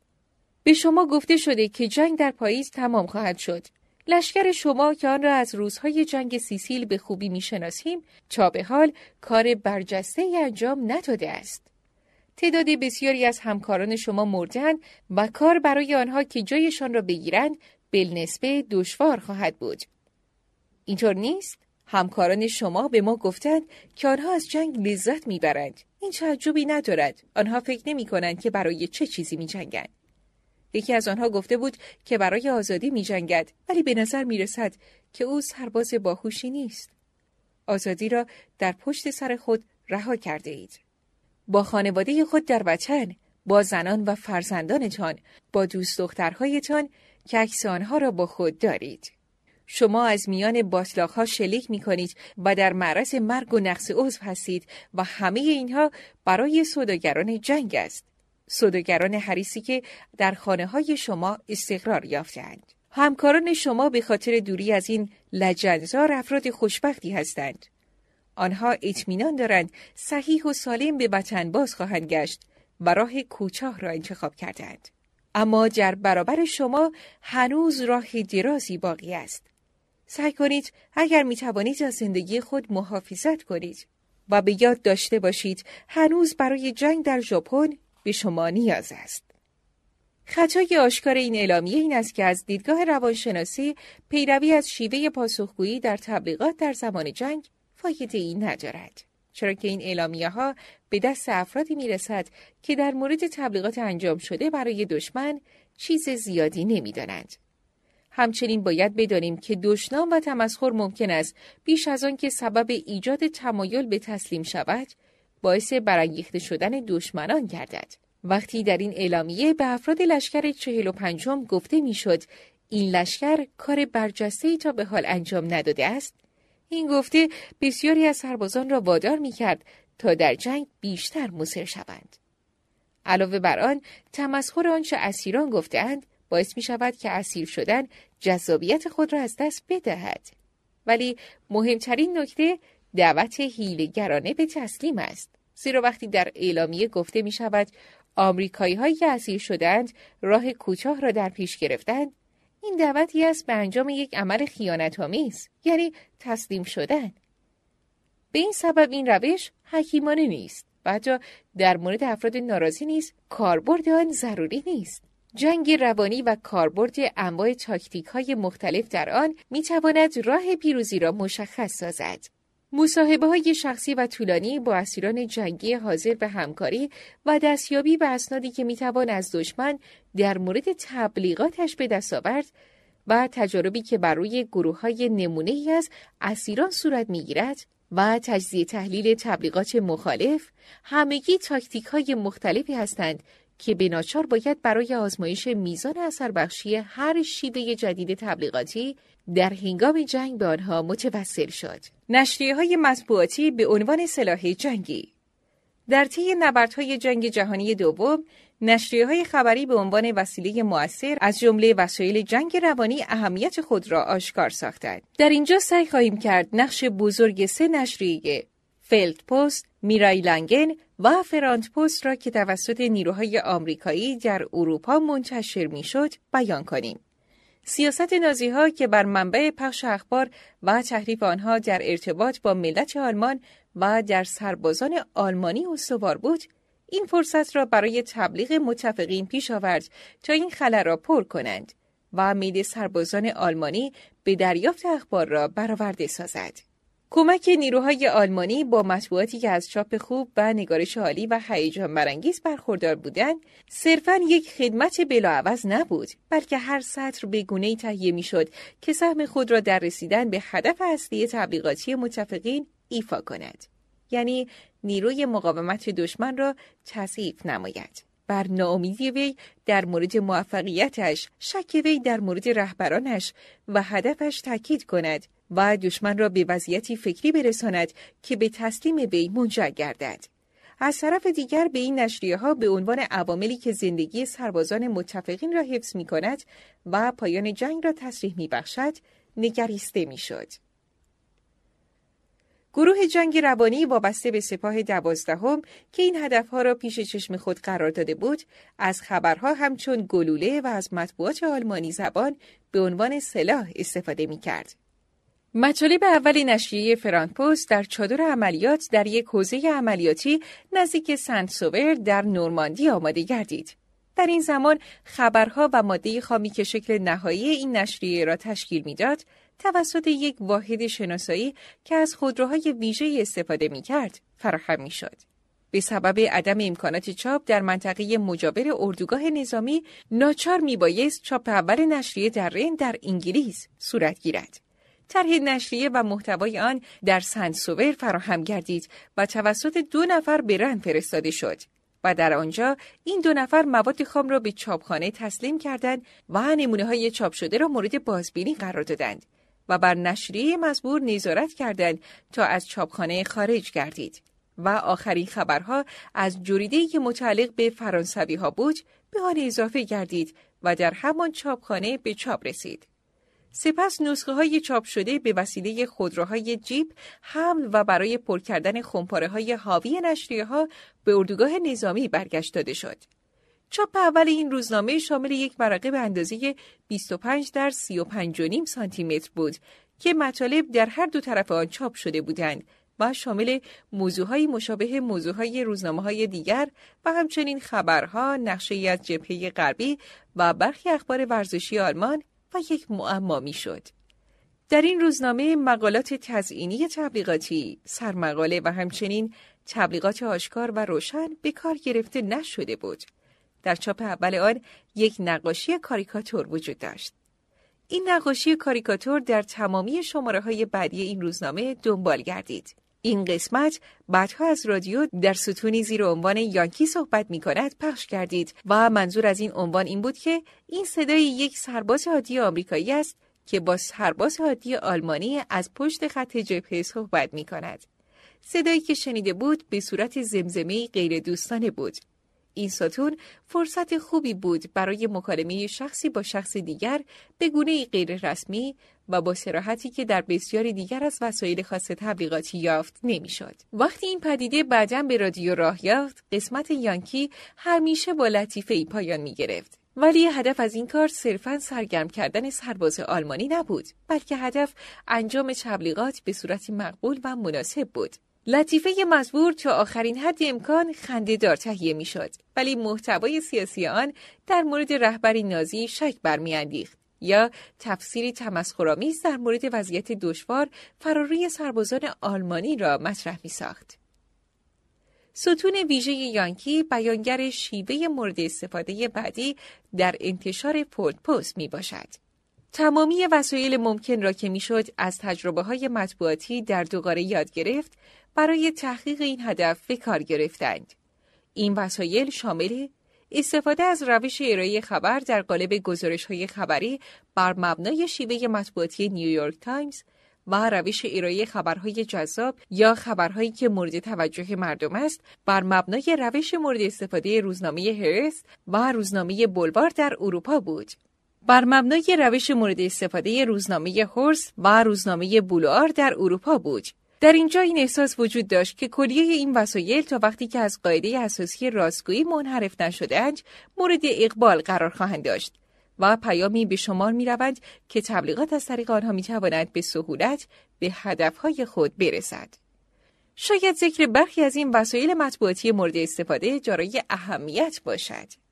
به شما گفته شده که جنگ در پاییز تمام خواهد شد. لشکر شما که آن را از روزهای جنگ سیسیل به خوبی می‌شناسیم تا به حال کار برجسته انجام نداده است. تعداد بسیاری از همکاران شما مردن و کار برای آنها که جایشان را بگیرند بالنسبه دشوار خواهد بود. اینطور نیست؟ همکاران شما به ما گفتند که آنها از جنگ لذت می‌برند. این تعجبی ندارد. آنها فکر نمی کنند که برای چه چیزی می جنگند. یکی از آنها گفته بود که برای آزادی می جنگد ولی به نظر می رسد که او سرباز باهوشی نیست. آزادی را در پشت سر خود رها کرده اید. با خانواده خود در وطن، با زنان و فرزندانتان، با دوست دخترهایتان که عکس آنها را با خود دارید. شما از میان باطلاقها شلیک می کنید و در معرض مرگ و نقص عضو هستید و همه اینها برای سوداگران جنگ است. سوداگران حریسی که در خانه های شما استقرار یافتند. همکاران شما به خاطر دوری از این لجنزار افراد خوشبختی هستند. آنها اطمینان دارند صحیح و سالم به وطن باز خواهند گشت و راه کوچاه را انتخاب کردند. اما در برابر شما هنوز راه درازی باقی است. سعی کنید اگر می توانید از زندگی خود محافظت کنید و به یاد داشته باشید هنوز برای جنگ در ژاپن به شما نیاز است. خطای آشکار این اعلامیه این است که از دیدگاه روانشناسی پیروی از شیوه پاسخگویی در تبلیغات در زمان جنگ فایده ای ندارد. چرا که این اعلامیه ها به دست افرادی می رسد که در مورد تبلیغات انجام شده برای دشمن چیز زیادی نمی دانند. همچنین باید بدانیم که دشنام و تمسخر ممکن است بیش از آن که سبب ایجاد تمایل به تسلیم شود باعث برانگیخته شدن دشمنان گردد. وقتی در این اعلامیه به افراد لشکر چهل و پنجم گفته می‌شد این لشکر کار برجسته ای تا به حال انجام نداده است این گفته بسیاری از سربازان را وادار می کرد تا در جنگ بیشتر موثر شوند. علاوه بر آن تمسخر آنچه اسیران گفتهاند باعث می شود که اسیر شدن جذابیت خود را از دست بدهد. ولی مهمترین نکته دعوت هیلگرانه به تسلیم است. زیرا وقتی در اعلامیه گفته می شود آمریکایی هایی که اسیر شدند راه کوتاه را در پیش گرفتند این دعوتی است به انجام یک عمل خیانتآمیز یعنی تسلیم شدن به این سبب این روش حکیمانه نیست و حتی در مورد افراد ناراضی نیز کاربرد آن ضروری نیست جنگ روانی و کاربرد انواع تاکتیک های مختلف در آن می تواند راه پیروزی را مشخص سازد. مصاحبه های شخصی و طولانی با اسیران جنگی حاضر به همکاری و دستیابی به اسنادی که می‌توان از دشمن در مورد تبلیغاتش به دست آورد و تجاربی که بر روی گروه های نمونه ای از اسیران صورت می‌گیرد و تجزیه تحلیل تبلیغات مخالف همگی تاکتیک های مختلفی هستند که به باید برای آزمایش میزان اثر بخشی هر شیوه جدید تبلیغاتی در هنگام جنگ به آنها متوسل شد. نشریه های مطبوعاتی به عنوان سلاح جنگی در طی نبردهای جنگ جهانی دوم نشریه های خبری به عنوان وسیله مؤثر از جمله وسایل جنگ روانی اهمیت خود را آشکار ساختند. در اینجا سعی خواهیم کرد نقش بزرگ سه نشریه فیلد پست، میرای لنگن و فرانت پست را که توسط نیروهای آمریکایی در اروپا منتشر می‌شد بیان کنیم. سیاست نازی ها که بر منبع پخش اخبار و تحریف آنها در ارتباط با ملت آلمان و در سربازان آلمانی استوار بود، این فرصت را برای تبلیغ متفقین پیش آورد تا این خلا را پر کنند و میل سربازان آلمانی به دریافت اخبار را برآورده سازد. کمک نیروهای آلمانی با مطبوعاتی که از چاپ خوب و نگارش عالی و هیجان برانگیز برخوردار بودند صرفا یک خدمت بلاعوض نبود بلکه هر سطر به گونه تهیه می‌شد که سهم خود را در رسیدن به هدف اصلی تبلیغاتی متفقین ایفا کند. یعنی نیروی مقاومت دشمن را تضعیف نماید. بر ناامیدی وی در مورد موفقیتش شک وی در مورد رهبرانش و هدفش تاکید کند و دشمن را به وضعیتی فکری برساند که به تسلیم وی منجر گردد. از طرف دیگر به این نشریه ها به عنوان عواملی که زندگی سربازان متفقین را حفظ می کند و پایان جنگ را تصریح می بخشد نگریسته می شد. گروه جنگ روانی وابسته به سپاه دوازدهم که این هدفها را پیش چشم خود قرار داده بود از خبرها همچون گلوله و از مطبوعات آلمانی زبان به عنوان سلاح استفاده می کرد. مطالب اول نشریه فرانپوست در چادر عملیات در یک حوزه عملیاتی نزدیک سنت در نورماندی آماده گردید. در این زمان خبرها و ماده خامی که شکل نهایی این نشریه را تشکیل می‌داد توسط یک واحد شناسایی که از خودروهای ویژه استفاده می کرد فراهم می شد. به سبب عدم امکانات چاپ در منطقه مجاور اردوگاه نظامی ناچار می بایست چاپ اول نشریه در رین در انگلیس صورت گیرد. طرح نشریه و محتوای آن در سنسوور فراهم گردید و توسط دو نفر به رن فرستاده شد و در آنجا این دو نفر مواد خام را به چاپخانه تسلیم کردند و نمونه های چاپ شده را مورد بازبینی قرار دادند و بر نشریه مزبور نظارت کردند تا از چاپخانه خارج گردید و آخرین خبرها از جریده که متعلق به فرانسوی ها بود به آن اضافه گردید و در همان چاپخانه به چاپ رسید. سپس نسخه های چاپ شده به وسیله خودروهای جیپ حمل و برای پر کردن خمپاره های حاوی نشریه ها به اردوگاه نظامی برگشت داده شد. چاپ اول این روزنامه شامل یک ورقه به اندازه 25 در 35.5 سانتی متر بود که مطالب در هر دو طرف آن چاپ شده بودند و شامل موضوعهای مشابه موضوعهای روزنامه های دیگر و همچنین خبرها، نقشه از جبهه غربی و برخی اخبار ورزشی آلمان و یک معما می‌شد. در این روزنامه مقالات تزئینی تبلیغاتی، سرمقاله و همچنین تبلیغات آشکار و روشن به کار گرفته نشده بود. در چاپ اول آن یک نقاشی کاریکاتور وجود داشت. این نقاشی کاریکاتور در تمامی شماره های بعدی این روزنامه دنبال گردید. این قسمت بعدها از رادیو در ستونی زیر عنوان یانکی صحبت می کند پخش کردید و منظور از این عنوان این بود که این صدای یک سرباز عادی آمریکایی است که با سرباز عادی آلمانی از پشت خط جبهه صحبت می کند. صدایی که شنیده بود به صورت زمزمه غیر دوستانه بود. این ستون فرصت خوبی بود برای مکالمه شخصی با شخص دیگر به گونه غیر رسمی و با سراحتی که در بسیاری دیگر از وسایل خاص تبلیغاتی یافت نمی‌شد. وقتی این پدیده بعدا به رادیو راه یافت، قسمت یانکی همیشه با لطیفه ای پایان می گرفت. ولی هدف از این کار صرفا سرگرم کردن سرباز آلمانی نبود، بلکه هدف انجام تبلیغات به صورتی مقبول و مناسب بود. لطیفه مزبور تا آخرین حد امکان خنده دار تهیه می شد ولی محتوای سیاسی آن در مورد رهبری نازی شک برمیاندیخت یا تفسیری تمسخرآمیز در مورد وضعیت دشوار فراروی سربازان آلمانی را مطرح می ساخت. ستون ویژه یانکی بیانگر شیوه مورد استفاده بعدی در انتشار فیلد پست می باشد. تمامی وسایل ممکن را که می‌شد از تجربه های مطبوعاتی در دوباره یاد گرفت برای تحقق این هدف به کار گرفتند. این وسایل شامل استفاده از روش ارائه خبر در قالب گزارش های خبری بر مبنای شیوه مطبوعاتی نیویورک تایمز و روش ارائه خبرهای جذاب یا خبرهایی که مورد توجه مردم است بر مبنای روش مورد استفاده روزنامه هرس و روزنامه بولوار در اروپا بود. بر مبنای روش مورد استفاده روزنامه هورس و روزنامه بولوار در اروپا بود. در اینجا این احساس وجود داشت که کلیه این وسایل تا وقتی که از قاعده اساسی راستگویی منحرف نشدهاند مورد اقبال قرار خواهند داشت و پیامی به شمار می روند که تبلیغات از طریق آنها می تواند به سهولت به هدفهای خود برسد. شاید ذکر برخی از این وسایل مطبوعاتی مورد استفاده جارای اهمیت باشد.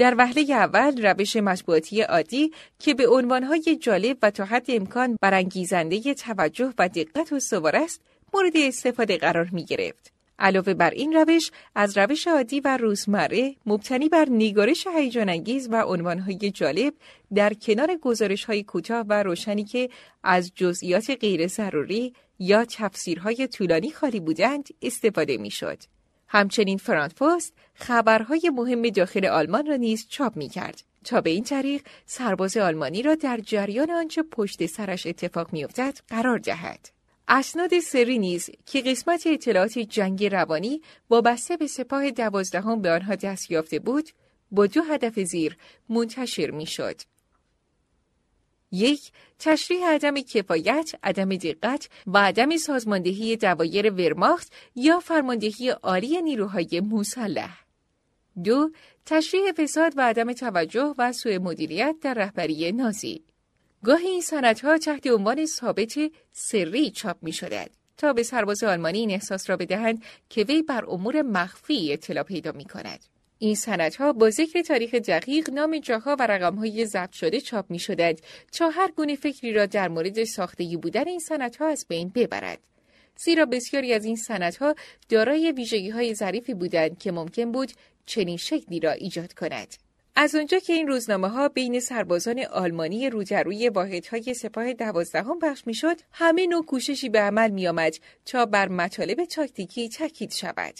در وهله اول روش مطبوعاتی عادی که به عنوانهای جالب و تا حد امکان برانگیزنده توجه و دقت استوار است مورد استفاده قرار می گرفت. علاوه بر این روش از روش عادی و روزمره مبتنی بر نگارش هیجان انگیز و عنوانهای جالب در کنار گزارش های کوتاه و روشنی که از جزئیات غیر ضروری یا تفسیرهای طولانی خالی بودند استفاده می‌شد. همچنین فرانکفورت خبرهای مهم داخل آلمان را نیز چاپ می کرد. تا به این طریق سرباز آلمانی را در جریان آنچه پشت سرش اتفاق میافتد قرار دهد. اسناد سری نیز که قسمت اطلاعات جنگ روانی وابسته به سپاه دوازدهم به آنها دست یافته بود با دو هدف زیر منتشر می‌شد. یک تشریح عدم کفایت، عدم دقت و عدم سازماندهی دوایر ورماخت یا فرماندهی عالی نیروهای مسلح. دو تشریح فساد و عدم توجه و سوء مدیریت در رهبری نازی. گاهی این سندها تحت عنوان ثابت سری چاپ می شدد تا به سرباز آلمانی این احساس را بدهند که وی بر امور مخفی اطلاع پیدا می کند. این سندها با ذکر تاریخ دقیق نام جاها و رقمهای ضبط شده چاپ می شدند تا هر گونه فکری را در مورد ساختگی بودن این سندها از بین ببرد. زیرا بسیاری از این سندها دارای ویژگی های ظریفی بودند که ممکن بود چنین شکلی را ایجاد کند. از آنجا که این روزنامه ها بین سربازان آلمانی روی واحدهای سپاه دوازدهم پخش می‌شد همه نوع کوششی به عمل می آمد تا بر مطالب تاکتیکی تاکید شود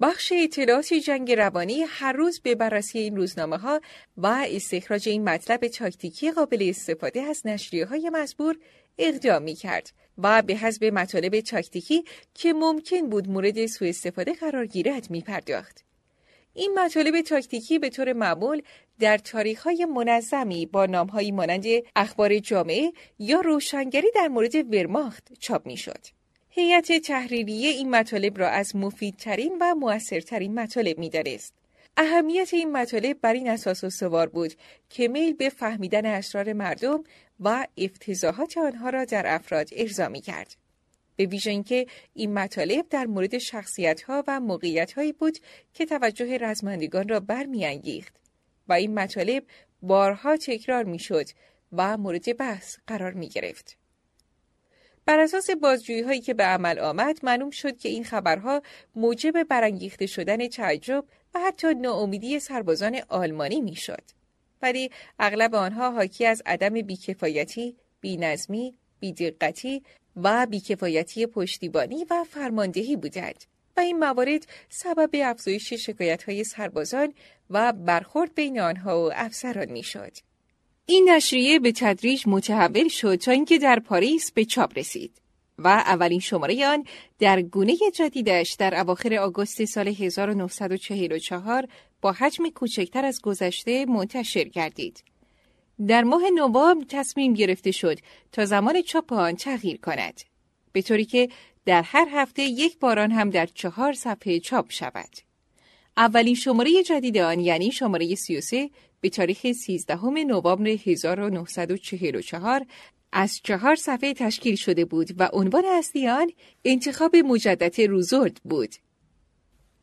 بخش اطلاعات جنگ روانی هر روز به بررسی این روزنامه ها و استخراج این مطلب تاکتیکی قابل استفاده از نشریه های مزبور اقدام می کرد و به حزب مطالب تاکتیکی که ممکن بود مورد سوء استفاده قرار گیرد می پرداخت. این مطالب تاکتیکی به طور معمول در های منظمی با نامهایی مانند اخبار جامعه یا روشنگری در مورد ورماخت چاپ شد. هیئت تحریریه این مطالب را از مفیدترین و موثرترین مطالب می‌دانست. اهمیت این مطالب بر این اساس استوار بود که میل به فهمیدن اسرار مردم و افتضاحات آنها را در افراد ارضا کرد. به ویژه اینکه این مطالب در مورد شخصیتها و موقعیتهایی بود که توجه رزمندگان را برمیانگیخت و این مطالب بارها تکرار می‌شد و مورد بحث قرار می گرفت. بر اساس بازجویی هایی که به عمل آمد معلوم شد که این خبرها موجب برانگیخته شدن تعجب و حتی ناامیدی سربازان آلمانی می‌شد. ولی اغلب آنها حاکی از عدم بیکفایتی، بینظمی، بیدقتی و بیکفایتی پشتیبانی و فرماندهی بودند و این موارد سبب افزایش شکایت های سربازان و برخورد بین آنها و افسران می‌شد. این نشریه به تدریج متحول شد تا اینکه در پاریس به چاپ رسید و اولین شماره آن در گونه جدیدش در اواخر آگوست سال 1944 با حجم کوچکتر از گذشته منتشر گردید. در ماه نوامبر تصمیم گرفته شد تا زمان چاپ آن تغییر کند به طوری که در هر هفته یک باران هم در چهار صفحه چاپ شود اولین شماره جدید آن یعنی شماره 33 به تاریخ 13 نوامبر 1944 از چهار صفحه تشکیل شده بود و عنوان اصلی آن انتخاب مجدد روزورد بود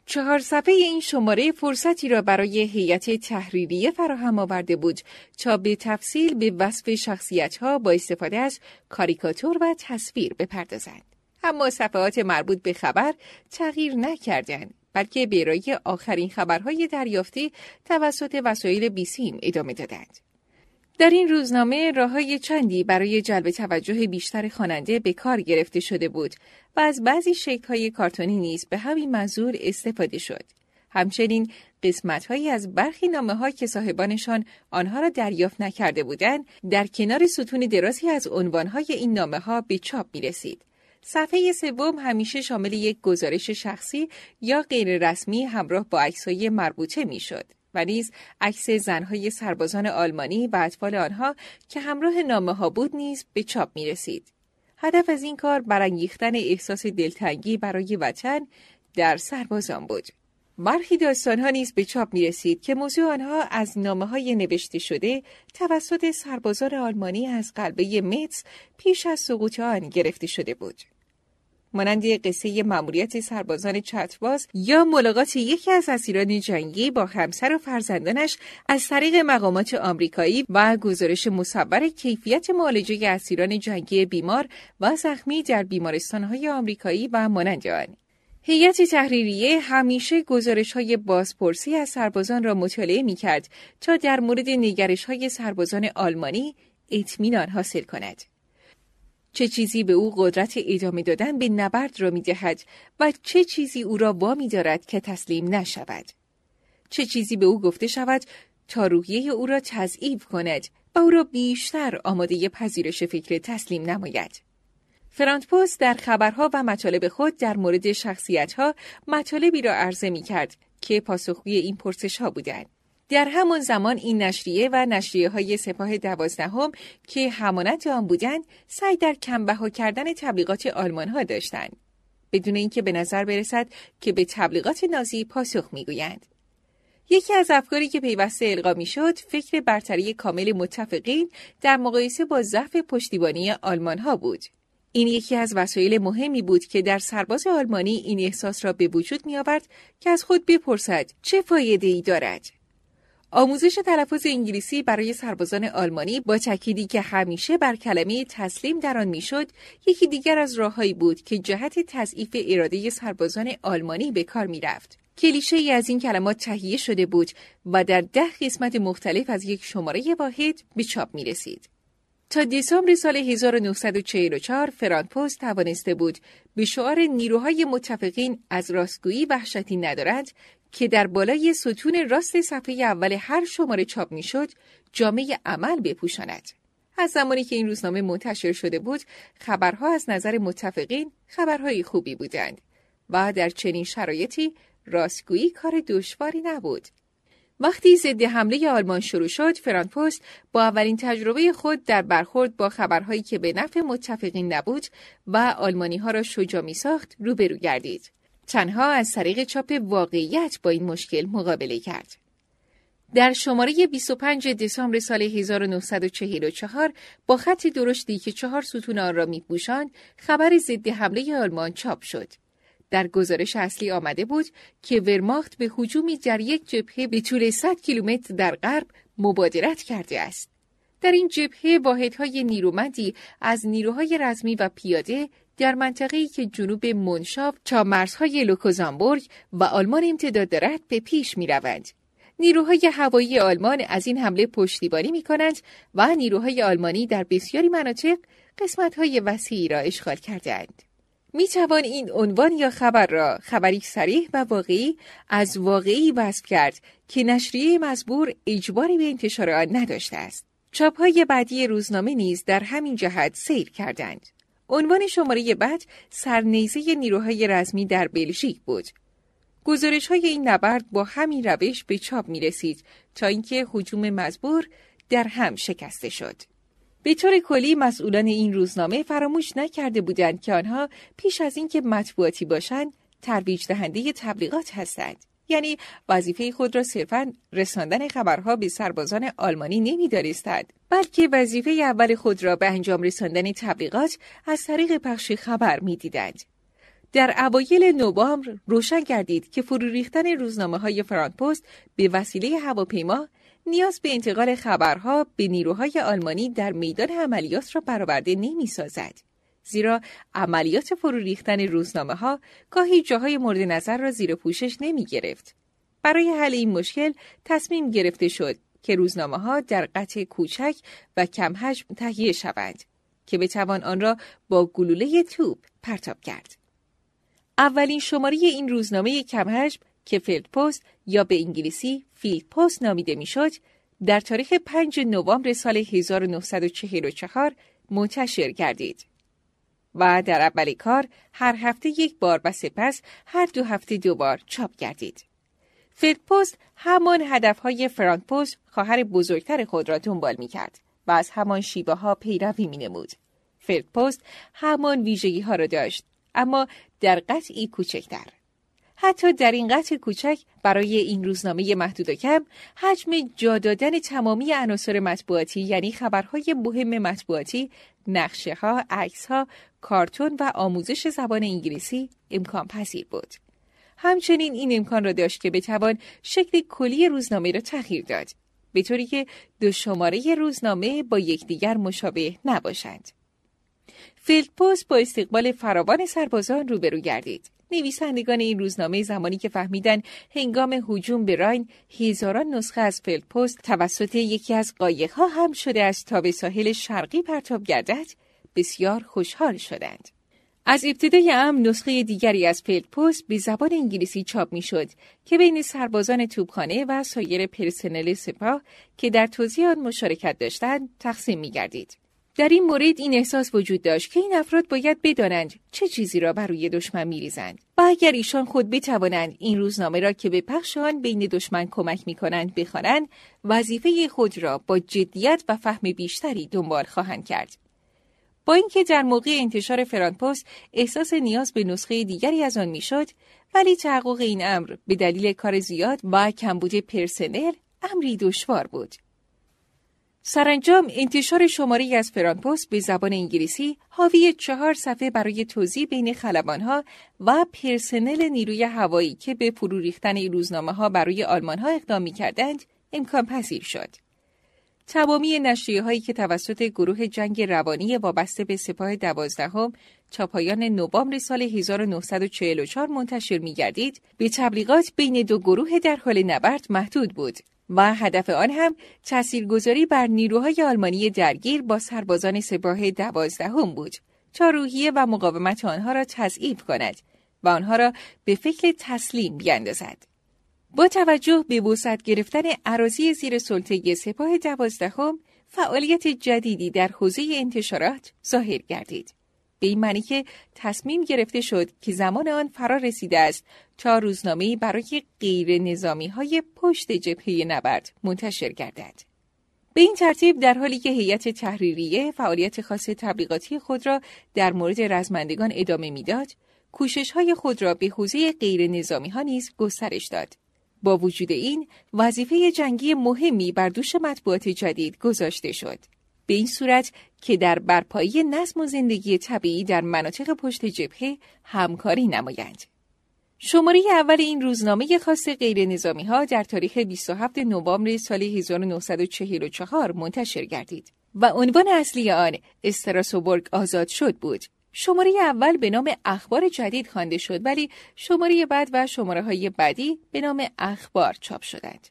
چهار صفحه این شماره فرصتی را برای هیئت تحریریه فراهم آورده بود تا به تفصیل به وصف شخصیت ها با استفاده از کاریکاتور و تصویر بپردازند. اما صفحات مربوط به خبر تغییر نکردند بلکه ارائه آخرین خبرهای دریافتی توسط وسایل بیسیم ادامه دادند. در این روزنامه راههای چندی برای جلب توجه بیشتر خواننده به کار گرفته شده بود و از بعضی شکل‌های کارتونی نیز به همین منظور استفاده شد. همچنین قسمت‌هایی از برخی نامه که صاحبانشان آنها را دریافت نکرده بودند در کنار ستون درازی از عنوانهای این نامه ها به چاپ می رسید. صفحه سوم همیشه شامل یک گزارش شخصی یا غیر رسمی همراه با عکسهای مربوطه می شد. و نیز عکس زنهای سربازان آلمانی و اطفال آنها که همراه نامه ها بود نیز به چاپ می رسید. هدف از این کار برانگیختن احساس دلتنگی برای وطن در سربازان بود. برخی ها نیز به چاپ می رسید که موضوع آنها از نامه های نوشته شده توسط سربازان آلمانی از قلبه متس پیش از سقوط آن گرفته شده بود. مانند قصه مأموریت سربازان چترباز یا ملاقات یکی از اسیران جنگی با همسر و فرزندانش از طریق مقامات آمریکایی و گزارش مصور کیفیت معالجه اسیران جنگی بیمار و زخمی در بیمارستانهای آمریکایی و مانند آن هیئت تحریریه همیشه گزارش های بازپرسی از سربازان را مطالعه می کرد تا در مورد نگرش های سربازان آلمانی اطمینان حاصل کند. چه چیزی به او قدرت ادامه دادن به نبرد را می دهد و چه چیزی او را وامی دارد که تسلیم نشود. چه چیزی به او گفته شود تا روحیه او را تضعیف کند و او را بیشتر آماده پذیرش فکر تسلیم نماید. فرانت پست در خبرها و مطالب خود در مورد شخصیتها مطالبی را عرضه می کرد که پاسخگوی این پرسش ها بودند. در همان زمان این نشریه و نشریه های سپاه دوازدهم که همانند آن بودند سعی در کمبها کردن تبلیغات آلمان ها داشتند. بدون اینکه به نظر برسد که به تبلیغات نازی پاسخ می‌گویند. یکی از افکاری که پیوسته القا می‌شد فکر برتری کامل متفقین در مقایسه با ضعف پشتیبانی آلمان ها بود. این یکی از وسایل مهمی بود که در سرباز آلمانی این احساس را به وجود می آورد که از خود بپرسد چه فایده ای دارد. آموزش تلفظ انگلیسی برای سربازان آلمانی با تأکیدی که همیشه بر کلمه تسلیم در آن می‌شد یکی دیگر از راههایی بود که جهت تضعیف اراده سربازان آلمانی به کار می‌رفت کلیشه ای از این کلمات تهیه شده بود و در ده قسمت مختلف از یک شماره واحد به چاپ می رسید. تا دسامبر سال 1944 فرانک پست توانسته بود به شعار نیروهای متفقین از راستگویی وحشتی ندارد که در بالای ستون راست صفحه اول هر شماره چاپ می‌شد جامعه عمل بپوشاند. از زمانی که این روزنامه منتشر شده بود خبرها از نظر متفقین خبرهای خوبی بودند و در چنین شرایطی راستگویی کار دشواری نبود. وقتی ضد حمله آلمان شروع شد، فرانک پست با اولین تجربه خود در برخورد با خبرهایی که به نفع متفقین نبود و آلمانی ها را شجاع می ساخت روبرو گردید. تنها از طریق چاپ واقعیت با این مشکل مقابله کرد. در شماره 25 دسامبر سال 1944 با خط درشتی که چهار ستون آن را میپوشاند خبر ضد حمله آلمان چاپ شد. در گزارش اصلی آمده بود که ورماخت به هجومی در یک جبهه به طول 100 کیلومتر در غرب مبادرت کرده است. در این جبهه واحدهای نیرومندی از نیروهای رزمی و پیاده در منطقه‌ای که جنوب منشاف تا مرزهای لوکوزامبورگ و آلمان امتداد دارد به پیش می روند. نیروهای هوایی آلمان از این حمله پشتیبانی می کنند و نیروهای آلمانی در بسیاری مناطق قسمتهای وسیعی را اشغال کردند. می توان این عنوان یا خبر را خبری سریح و واقعی از واقعی وصف کرد که نشریه مزبور اجباری به انتشار آن نداشته است. چاپهای بعدی روزنامه نیز در همین جهت سیر کردند. عنوان شماره بعد سرنیزه نیروهای رزمی در بلژیک بود. گزارش های این نبرد با همین روش به چاپ می رسید تا اینکه حجوم مزبور در هم شکسته شد. به طور کلی مسئولان این روزنامه فراموش نکرده بودند که آنها پیش از اینکه مطبوعاتی باشند ترویج دهنده تبلیغات هستند. یعنی وظیفه خود را صرفا رساندن خبرها به سربازان آلمانی نمی‌دانستند بلکه وظیفه اول خود را به انجام رساندن تبلیغات از طریق پخش خبر می‌دیدند در اوایل نوامبر روشن گردید که فرو ریختن روزنامه های فرانپست به وسیله هواپیما نیاز به انتقال خبرها به نیروهای آلمانی در میدان عملیات را برآورده نمی‌سازد. زیرا عملیات فرو ریختن روزنامه ها گاهی جاهای مورد نظر را زیر پوشش نمی گرفت. برای حل این مشکل تصمیم گرفته شد که روزنامه ها در قطع کوچک و کم حجم تهیه شوند که بتوان آن را با گلوله توپ پرتاب کرد. اولین شماره این روزنامه کم حجم که فیلد پست یا به انگلیسی Field Post نامیده می‌شد در تاریخ 5 نوامبر سال 1944 منتشر گردید. و در اول کار هر هفته یک بار و سپس هر دو هفته دو بار چاپ گردید. فیلد پست همان هدفهای فرونت پست خواهر بزرگتر خود را دنبال می کرد و از همان شیوه ها پیروی می نمود. پست همان ویژگی ها را داشت اما در قطعی کوچکتر. حتی در این قطع کوچک برای این روزنامه محدود و کم حجم جا دادن تمامی عناصر مطبوعاتی یعنی خبرهای مهم مطبوعاتی نقشه ها، عکس ها، کارتون و آموزش زبان انگلیسی امکان پذیر بود. همچنین این امکان را داشت که بتوان شکل کلی روزنامه را تغییر داد به طوری که دو شماره روزنامه با یکدیگر مشابه نباشند. فیلد پست با استقبال فراوان سربازان روبرو گردید. نویسندگان این روزنامه زمانی که فهمیدن هنگام هجوم به راین هزاران نسخه از فیلد پست توسط یکی از قایقها حمل شده است تا به ساحل شرقی پرتاب گردد بسیار خوشحال شدند. از ابتدای امر نسخه دیگری از فیلد پست به زبان انگلیسی چاپ می‌شد که بین سربازان توپخانه و سایر پرسنل سپاه که در توضیح آن مشارکت داشتند تقسیم می گردید. در این مورد این احساس وجود داشت که این افراد باید بدانند چه چیزی را بر روی دشمن میریزند. و اگر ایشان خود بتوانند این روزنامه را که به پخش آن بین دشمن کمک می کنند بخوانند وظیفه خود را با جدیت و فهم بیشتری دنبال خواهند کرد. با اینکه در موقع انتشار فرانپست احساس نیاز به نسخه دیگری از آن می‌شد ولی تحقق این امر به دلیل کار زیاد و کمبود پرسنل امری دشوار بود. سرانجام انتشار شماره از فرانپست به زبان انگلیسی حاوی چهار صفحه برای توضیح بین خلبانها و پرسنل نیروی هوایی که به فرو ریختن روزنامه ها برای آلمان ها اقدام می کردند امکان پذیر شد. تمامی نشریه هایی که توسط گروه جنگ روانی وابسته به سپاه دوازدهم تا پایان نوامبر سال 1944 منتشر می گردید به تبلیغات بین دو گروه در حال نبرد محدود بود. و هدف آن هم تاثیرگذاری بر نیروهای آلمانی درگیر با سربازان سپاه دوازدهم بود تا روحیه و مقاومت آنها را تضعیف کند و آنها را به فکر تسلیم بیاندازد. با توجه به وسعت گرفتن عراضی زیر سلطه سپاه دوازدهم فعالیت جدیدی در حوزه انتشارات ظاهر گردید. به این معنی که تصمیم گرفته شد که زمان آن فرا رسیده است تا روزنامه برای غیر نظامی های پشت جبهه نبرد منتشر گردد. به این ترتیب در حالی که هیئت تحریریه فعالیت خاص تبلیغاتی خود را در مورد رزمندگان ادامه می‌داد، کوشش های خود را به حوزه غیر نظامی ها نیز گسترش داد. با وجود این وظیفه جنگی مهمی بر دوش مطبوعات جدید گذاشته شد. به این صورت که در برپایی نظم و زندگی طبیعی در مناطق پشت جبهه همکاری نمایند. شماره اول این روزنامه خاص غیر نظامی ها در تاریخ 27 نوامبر سال 1944 منتشر گردید و عنوان اصلی آن استراسوبورگ آزاد شد بود. شماره اول به نام اخبار جدید خوانده شد ولی شماره بعد و شماره های بعدی به نام اخبار چاپ شدند.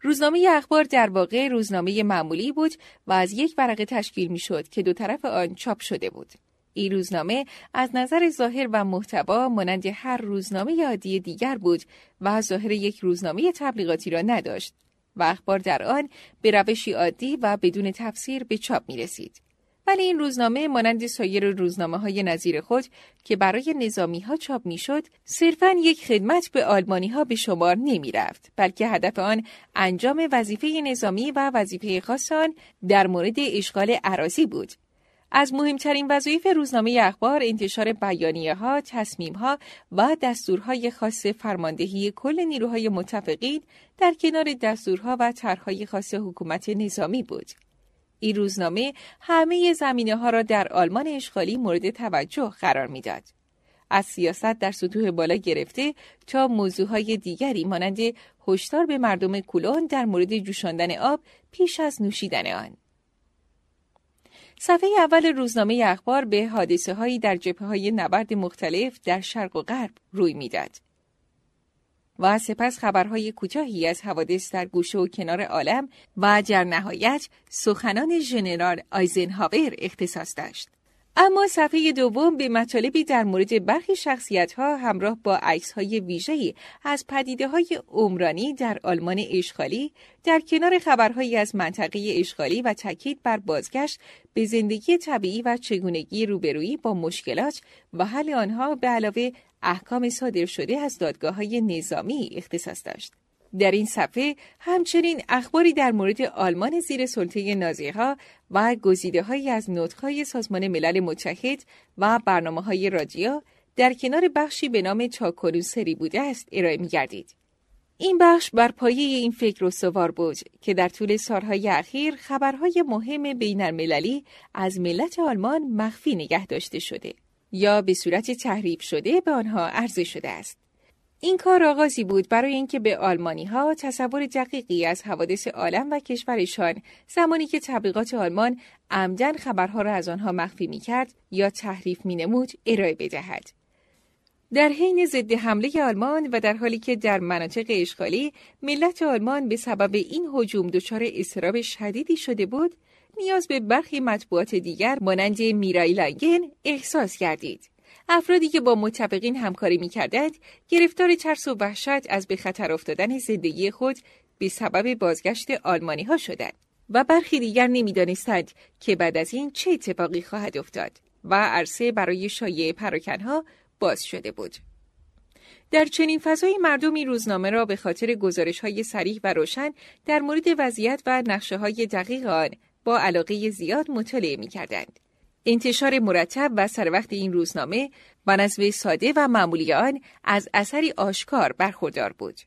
روزنامه اخبار در واقع روزنامه معمولی بود و از یک ورقه تشکیل می شد که دو طرف آن چاپ شده بود. این روزنامه از نظر ظاهر و محتوا مانند هر روزنامه عادی دیگر بود و ظاهر یک روزنامه تبلیغاتی را نداشت و اخبار در آن به روشی عادی و بدون تفسیر به چاپ می رسید. ولی این روزنامه مانند سایر روزنامه های نظیر خود که برای نظامی ها چاپ می شد صرفا یک خدمت به آلمانی ها به شمار نمی رفت بلکه هدف آن انجام وظیفه نظامی و وظیفه خاص آن در مورد اشغال عراضی بود از مهمترین وظایف روزنامه اخبار انتشار بیانیه ها، تصمیم ها و دستورهای خاص فرماندهی کل نیروهای متفقین در کنار دستورها و طرحهای خاص حکومت نظامی بود. این روزنامه همه زمینه ها را در آلمان اشغالی مورد توجه قرار می‌داد. از سیاست در سطوح بالا گرفته تا موضوعهای دیگری مانند هشدار به مردم کلون در مورد جوشاندن آب پیش از نوشیدن آن. صفحه اول روزنامه اخبار به حادثه هایی در جبه های نبرد مختلف در شرق و غرب روی می‌داد. و سپس خبرهای کوتاهی از حوادث در گوشه و کنار عالم و در نهایت سخنان ژنرال آیزنهاور اختصاص داشت. اما صفحه دوم به مطالبی در مورد برخی شخصیت ها همراه با عکس های ویژه‌ای از پدیده های عمرانی در آلمان اشغالی در کنار خبرهایی از منطقه اشغالی و تاکید بر بازگشت به زندگی طبیعی و چگونگی روبرویی با مشکلات و حل آنها به علاوه احکام صادر شده از دادگاه های نظامی اختصاص داشت. در این صفحه همچنین اخباری در مورد آلمان زیر سلطه نازیها و گزیده های از نطقهای سازمان ملل متحد و برنامه های رادیو در کنار بخشی به نام چاکورو سری بوده است ارائه می گردید. این بخش بر پایه این فکر سوار بود که در طول سالهای اخیر خبرهای مهم بین از ملت آلمان مخفی نگه داشته شده یا به صورت تحریف شده به آنها عرضه شده است. این کار آغازی بود برای اینکه به آلمانی ها تصور دقیقی از حوادث عالم و کشورشان زمانی که تبلیغات آلمان عمدن خبرها را از آنها مخفی می کرد یا تحریف می نمود ارائه بدهد. در حین ضد حمله آلمان و در حالی که در مناطق اشغالی ملت آلمان به سبب این هجوم دچار استراب شدیدی شده بود، نیاز به برخی مطبوعات دیگر مانند میرای لانگن احساس کردید. افرادی که با متفقین همکاری می‌کردند گرفتار ترس و وحشت از به خطر افتادن زندگی خود به سبب بازگشت آلمانی ها شدند و برخی دیگر نمی‌دانستند که بعد از این چه اتفاقی خواهد افتاد و عرصه برای شایع پراکنها باز شده بود. در چنین فضای مردمی روزنامه را به خاطر گزارش های سریح و روشن در مورد وضعیت و نقشه های دقیق آن علاقه زیاد مطالعه می کردند. انتشار مرتب و سر وقت این روزنامه و نظم ساده و معمولی آن از اثری آشکار برخوردار بود.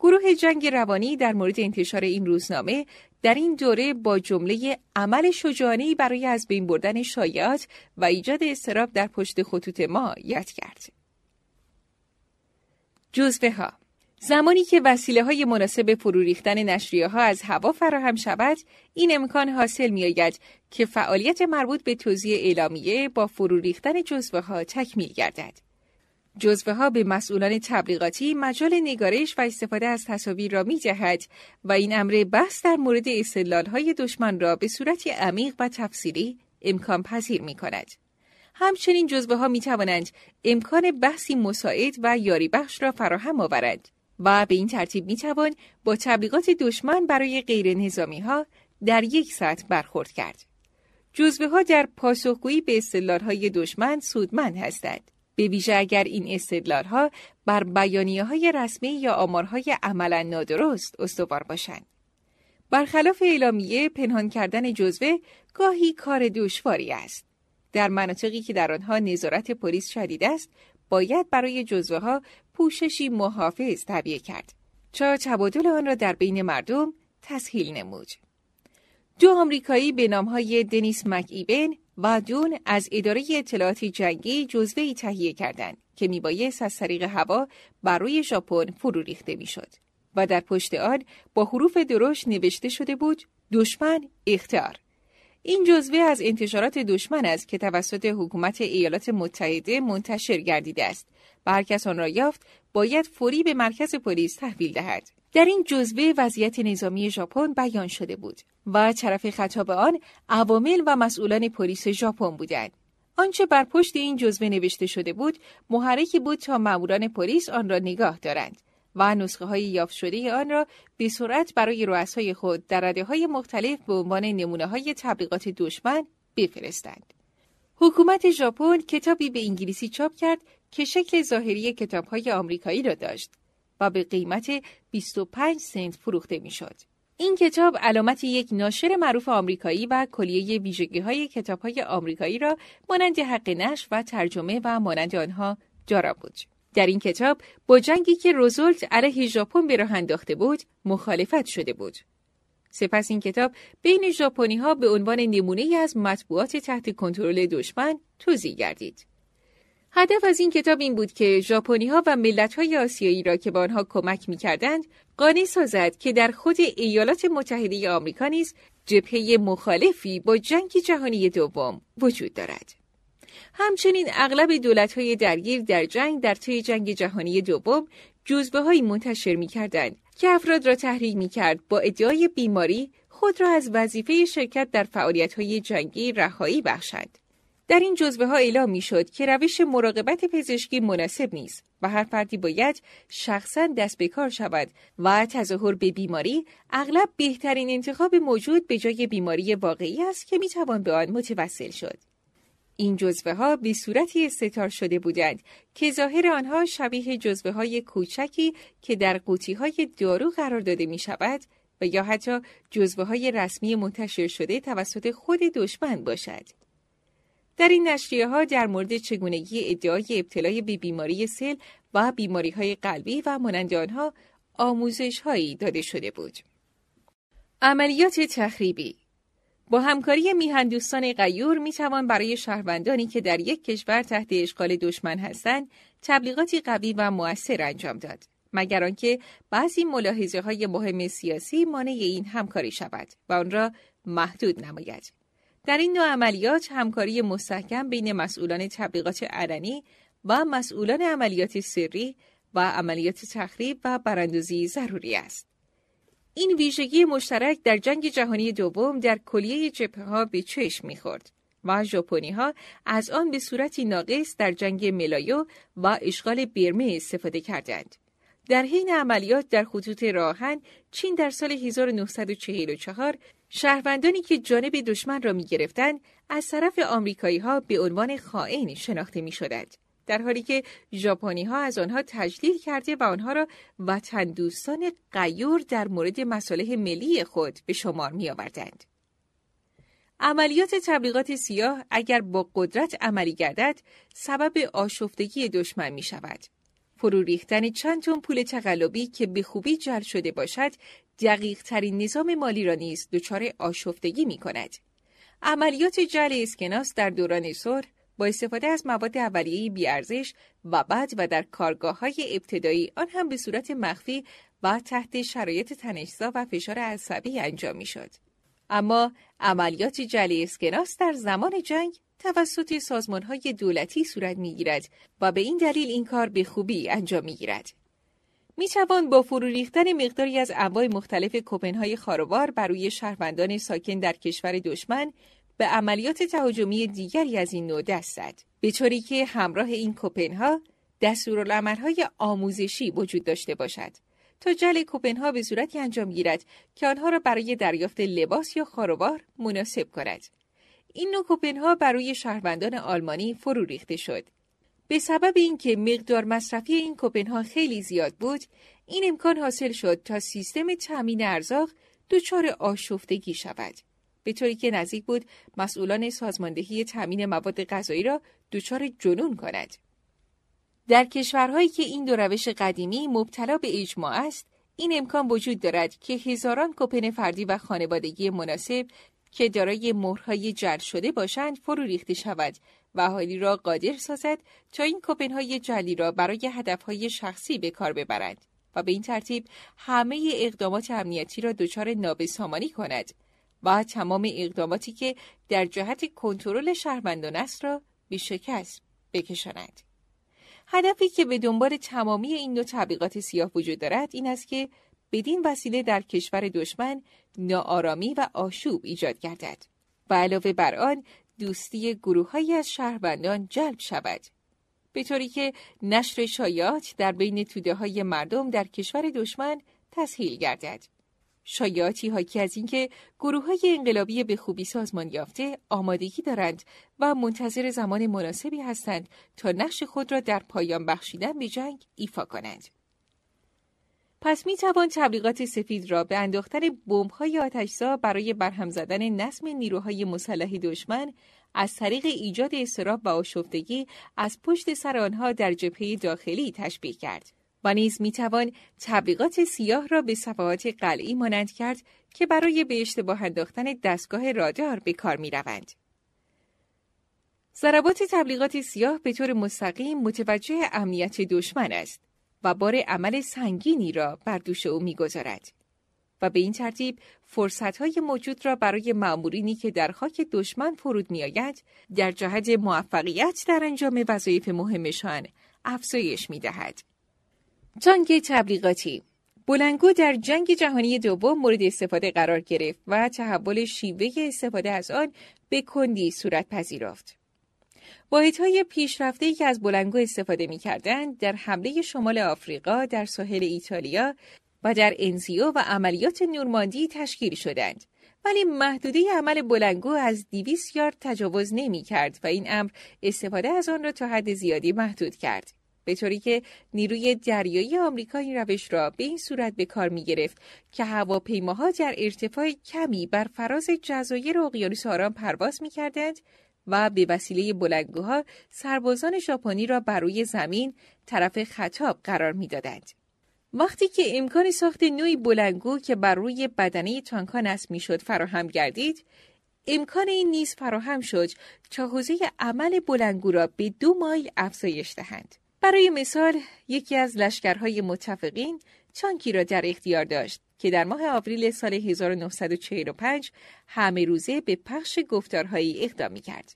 گروه جنگ روانی در مورد انتشار این روزنامه در این دوره با جمله عمل شجاعانه برای از بین بردن شایعات و ایجاد استراب در پشت خطوط ما یاد کرد. جزوه ها زمانی که وسیله های مناسب فرو ریختن نشریه ها از هوا فراهم شود، این امکان حاصل می آید که فعالیت مربوط به توزیع اعلامیه با فرو ریختن جزوه ها تکمیل گردد. جزوه ها به مسئولان تبلیغاتی مجال نگارش و استفاده از تصاویر را می جهد و این امر بحث در مورد استدلال های دشمن را به صورت عمیق و تفسیری امکان پذیر می کند. همچنین جزوه ها می توانند امکان بحثی مساعد و یاری بخش را فراهم آورند. و به این ترتیب می توان با تبلیغات دشمن برای غیر نظامی ها در یک ساعت برخورد کرد. جزوه ها در پاسخگویی به استدلال های دشمن سودمند هستند. به ویژه اگر این استدلال ها بر بیانیه های رسمی یا آمارهای عملا نادرست استوار باشند. برخلاف اعلامیه پنهان کردن جزوه گاهی کار دشواری است. در مناطقی که در آنها نظارت پلیس شدید است، باید برای جزوه ها پوششی محافظ تبیه کرد تا تبادل آن را در بین مردم تسهیل نمود. دو آمریکایی به نامهای دنیس مک ایبن و دون از اداره اطلاعات جنگی جزوهی تهیه کردند که میبایست از طریق هوا بر روی ژاپن فرو ریخته می‌شد و در پشت آن با حروف درشت نوشته شده بود دشمن اختیار این جزوه از انتشارات دشمن است که توسط حکومت ایالات متحده منتشر گردیده است. و هر کس آن را یافت باید فوری به مرکز پلیس تحویل دهد. در این جزوه وضعیت نظامی ژاپن بیان شده بود و طرف خطاب آن عوامل و مسئولان پلیس ژاپن بودند. آنچه بر پشت این جزوه نوشته شده بود محرکی بود تا ماموران پلیس آن را نگاه دارند. و نسخه های یافت شده آن را به سرعت برای رؤسای خود در رده های مختلف به عنوان نمونه های تبلیغات دشمن بفرستند. حکومت ژاپن کتابی به انگلیسی چاپ کرد که شکل ظاهری کتابهای آمریکایی را داشت و به قیمت 25 سنت فروخته می‌شد. این کتاب علامت یک ناشر معروف آمریکایی و کلیه ویژگی های کتاب های آمریکایی را مانند حق نشر و ترجمه و مانند آنها دارا بود. در این کتاب با جنگی که روزولت علیه ژاپن به راه انداخته بود مخالفت شده بود. سپس این کتاب بین ژاپنی ها به عنوان نمونه از مطبوعات تحت کنترل دشمن توضیح گردید. هدف از این کتاب این بود که ژاپنی ها و ملت های آسیایی را که به آنها کمک می کردند قانع سازد که در خود ایالات متحده آمریکا نیز جبهه مخالفی با جنگ جهانی دوم وجود دارد. همچنین اغلب دولت های درگیر در جنگ در طی جنگ جهانی دوم جزبه های منتشر می کردند که افراد را تحریک می کرد با ادعای بیماری خود را از وظیفه شرکت در فعالیت های جنگی رهایی بخشند. در این جزوه ها اعلام می شد که روش مراقبت پزشکی مناسب نیست و هر فردی باید شخصا دست به کار شود و تظاهر به بیماری اغلب بهترین انتخاب موجود به جای بیماری واقعی است که می توان به آن متوسل شد. این جزوه ها به صورتی استتار شده بودند که ظاهر آنها شبیه جزوه های کوچکی که در قوطی های دارو قرار داده می شود و یا حتی جزوه های رسمی منتشر شده توسط خود دشمن باشد. در این نشریه ها در مورد چگونگی ادعای ابتلای به بیماری سل و بیماری های قلبی و مانند آنها آموزش هایی داده شده بود. عملیات تخریبی با همکاری میهندوستان غیور می توان برای شهروندانی که در یک کشور تحت اشغال دشمن هستند تبلیغاتی قوی و موثر انجام داد مگر آنکه بعضی ملاحظه های مهم سیاسی مانع این همکاری شود و آن را محدود نماید در این نوع عملیات همکاری مستحکم بین مسئولان تبلیغات علنی و مسئولان عملیات سری و عملیات تخریب و براندازی ضروری است. این ویژگی مشترک در جنگ جهانی دوم در کلیه جبهه ها به چشم می‌خورد و ژاپنی ها از آن به صورتی ناقص در جنگ ملایو و اشغال برمه استفاده کردند. در حین عملیات در خطوط راهن چین در سال 1944 شهروندانی که جانب دشمن را می گرفتند از طرف آمریکایی ها به عنوان خائن شناخته می شدند. در حالی که ژاپنی ها از آنها تجلیل کرده و آنها را وطن دوستان غیور در مورد مصالح ملی خود به شمار می آوردند. عملیات تبلیغات سیاه اگر با قدرت عملی گردد سبب آشفتگی دشمن می شود. فرو ریختن چند تن پول تقلبی که به خوبی جل شده باشد دقیق ترین نظام مالی را نیز دچار آشفتگی می کند. عملیات جل اسکناس در دوران صلح با استفاده از مواد اولیه بیارزش و بعد و در کارگاه های ابتدایی آن هم به صورت مخفی و تحت شرایط تنشزا و فشار عصبی انجام می شد. اما عملیات جل اسکناس در زمان جنگ توسط سازمان های دولتی صورت می گیرد و به این دلیل این کار به خوبی انجام می گیرد. می با فرو ریختن مقداری از انواع مختلف کوپنهای خاروار بر روی شهروندان ساکن در کشور دشمن به عملیات تهاجمی دیگری از این نوع دست زد. به طوری که همراه این کوپنها دستورالعملهای آموزشی وجود داشته باشد. تا جل کوپنها به صورتی انجام گیرد که آنها را برای دریافت لباس یا خاروار مناسب کند. این نوع کوپنها برای شهروندان آلمانی فرو ریخته شد. به سبب اینکه مقدار مصرفی این کوپنها خیلی زیاد بود این امکان حاصل شد تا سیستم تأمین ارزاق دچار آشفتگی شود. به طوری که نزدیک بود مسئولان سازماندهی تأمین مواد غذایی را دچار جنون کند. در کشورهایی که این دو روش قدیمی مبتلا به اجماع است این امکان وجود دارد که هزاران کوپن فردی و خانوادگی مناسب که دارای مهرهای جل شده باشند فرو ریخته شود و اهالی را قادر سازد تا این کوپنهای جلی را برای هدفهای شخصی به کار ببرند و به این ترتیب همه اقدامات امنیتی را دچار نابسامانی کند. و تمام اقداماتی که در جهت کنترل شهروندان است را به شکست بکشاند. هدفی که به دنبال تمامی این دو تبلیغات سیاه وجود دارد این است که بدین وسیله در کشور دشمن ناآرامی و آشوب ایجاد گردد و علاوه بر آن دوستی گروههایی از شهروندان جلب شود به طوری که نشر شایعات در بین توده های مردم در کشور دشمن تسهیل گردد. شایعاتی حاکی از اینکه گروه های انقلابی به خوبی سازمان یافته آمادگی دارند و منتظر زمان مناسبی هستند تا نقش خود را در پایان بخشیدن به جنگ ایفا کنند. پس می توان تبلیغات سفید را به انداختن های آتشزا برای برهم زدن نظم نیروهای مسلح دشمن از طریق ایجاد استراب و آشفتگی از پشت سر آنها در جبهه داخلی تشبیه کرد. و نیز می توان تبلیغات سیاه را به صفحات قلعی مانند کرد که برای به اشتباه انداختن دستگاه رادار به کار می روند. ضربات تبلیغات سیاه به طور مستقیم متوجه امنیت دشمن است و بار عمل سنگینی را بر دوش او می‌گذارد و به این ترتیب فرصتهای موجود را برای مأمورینی که در خاک دشمن فرود میآید در جهت موفقیت در انجام وظایف مهمشان افزایش می‌دهد. جنگ تبلیغاتی بلنگو در جنگ جهانی دوم مورد استفاده قرار گرفت و تحول شیوه استفاده از آن به کندی صورت پذیرفت. واحدهای پیشرفته که از بلنگو استفاده می کردن در حمله شمال آفریقا در ساحل ایتالیا و در انزیو و عملیات نورماندی تشکیل شدند. ولی محدوده عمل بلنگو از 200 یارد تجاوز نمی کرد و این امر استفاده از آن را تا حد زیادی محدود کرد. به طوری که نیروی دریایی آمریکا این روش را به این صورت به کار می گرفت که هواپیماها در ارتفاع کمی بر فراز جزایر اقیانوس آرام پرواز می کردند و به وسیله بلنگوها سربازان ژاپنی را بر روی زمین طرف خطاب قرار می‌دادند. وقتی که امکان ساخت نوعی بلنگو که بر روی بدنه تانکا نصب می‌شد فراهم گردید امکان این نیز فراهم شد تا حوزه عمل بلنگو را به دو مایل افزایش دهند برای مثال یکی از لشکرهای متفقین چانکی را در اختیار داشت که در ماه آوریل سال 1945 همه روزه به پخش گفتارهایی اقدام کرد.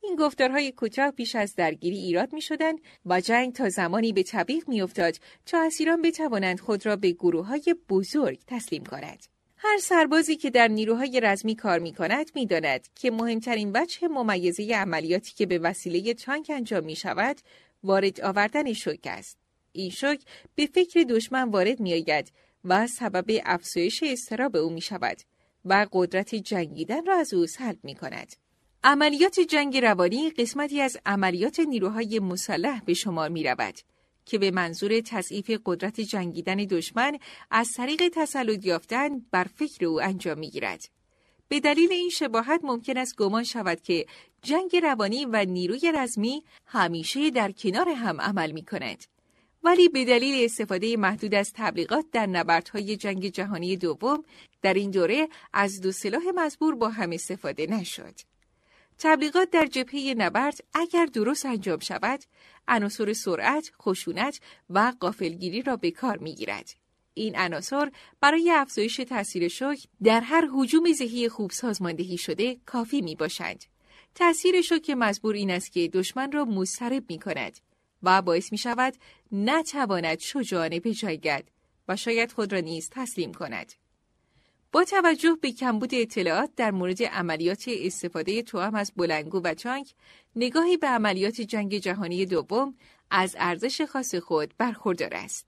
این گفتارهای کوتاه پیش از درگیری ایراد می شدن و جنگ تا زمانی به طبیق می افتاد تا اسیران بتوانند خود را به گروه های بزرگ تسلیم کنند. هر سربازی که در نیروهای رزمی کار می کند می داند که مهمترین وجه ممیزه عملیاتی که به وسیله تانک انجام می شود وارد آوردن شوک است. این شوک به فکر دشمن وارد می آید و سبب افزایش استراب او می شود و قدرت جنگیدن را از او سلب می کند. عملیات جنگ روانی قسمتی از عملیات نیروهای مسلح به شمار می رود که به منظور تضعیف قدرت جنگیدن دشمن از طریق تسلط یافتن بر فکر او انجام می گیرد. به دلیل این شباهت ممکن است گمان شود که جنگ روانی و نیروی رزمی همیشه در کنار هم عمل می کند. ولی به دلیل استفاده محدود از تبلیغات در نبردهای جنگ جهانی دوم در این دوره از دو سلاح مزبور با هم استفاده نشد. تبلیغات در جبهه نبرد اگر درست انجام شود عناصر سرعت، خشونت و قافلگیری را به کار می‌گیرد. این عناصر برای افزایش تاثیر شوک در هر حجوم ذهی خوب سازماندهی شده کافی می باشند. تأثیر شوک مزبور این است که دشمن را مضطرب می کند و باعث می شود نتواند شجاعانه بجایگد و شاید خود را نیز تسلیم کند. با توجه به کمبود اطلاعات در مورد عملیات استفاده توام از بلنگو و چانک، نگاهی به عملیات جنگ جهانی دوم از ارزش خاص خود برخوردار است.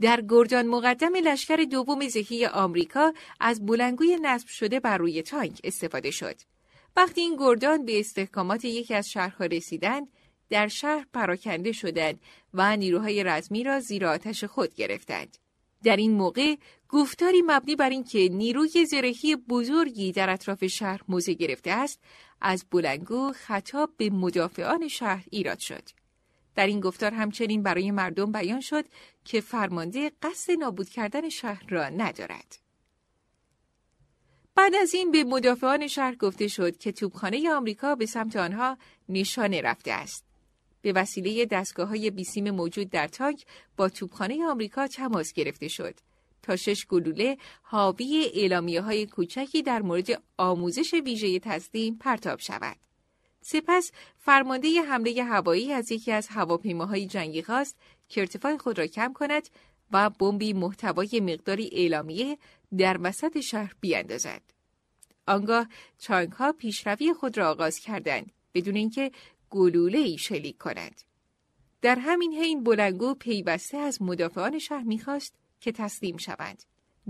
در گردان مقدم لشکر دوم زهی آمریکا از بلنگوی نصب شده بر روی تانک استفاده شد. وقتی این گردان به استحکامات یکی از شهرها رسیدند، در شهر پراکنده شدند و نیروهای رزمی را زیر آتش خود گرفتند. در این موقع گفتاری مبنی بر اینکه نیروی زرهی بزرگی در اطراف شهر موزه گرفته است از بلنگو خطاب به مدافعان شهر ایراد شد در این گفتار همچنین برای مردم بیان شد که فرمانده قصد نابود کردن شهر را ندارد بعد از این به مدافعان شهر گفته شد که توپخانه آمریکا به سمت آنها نشانه رفته است به وسیله دستگاه های بیسیم موجود در تانک با توپخانه آمریکا تماس گرفته شد تا شش گلوله حاوی اعلامیه های کوچکی در مورد آموزش ویژه تسلیم پرتاب شود. سپس فرمانده حمله هوایی از یکی از هواپیماهای جنگی خواست که ارتفاع خود را کم کند و بمبی محتوای مقداری اعلامیه در وسط شهر بیاندازد. آنگاه چانک ها پیشروی خود را آغاز کردند بدون اینکه گلوله ای شلیک کند. در همین حین بلنگو پیوسته از مدافعان شهر می‌خواست که تسلیم شوند.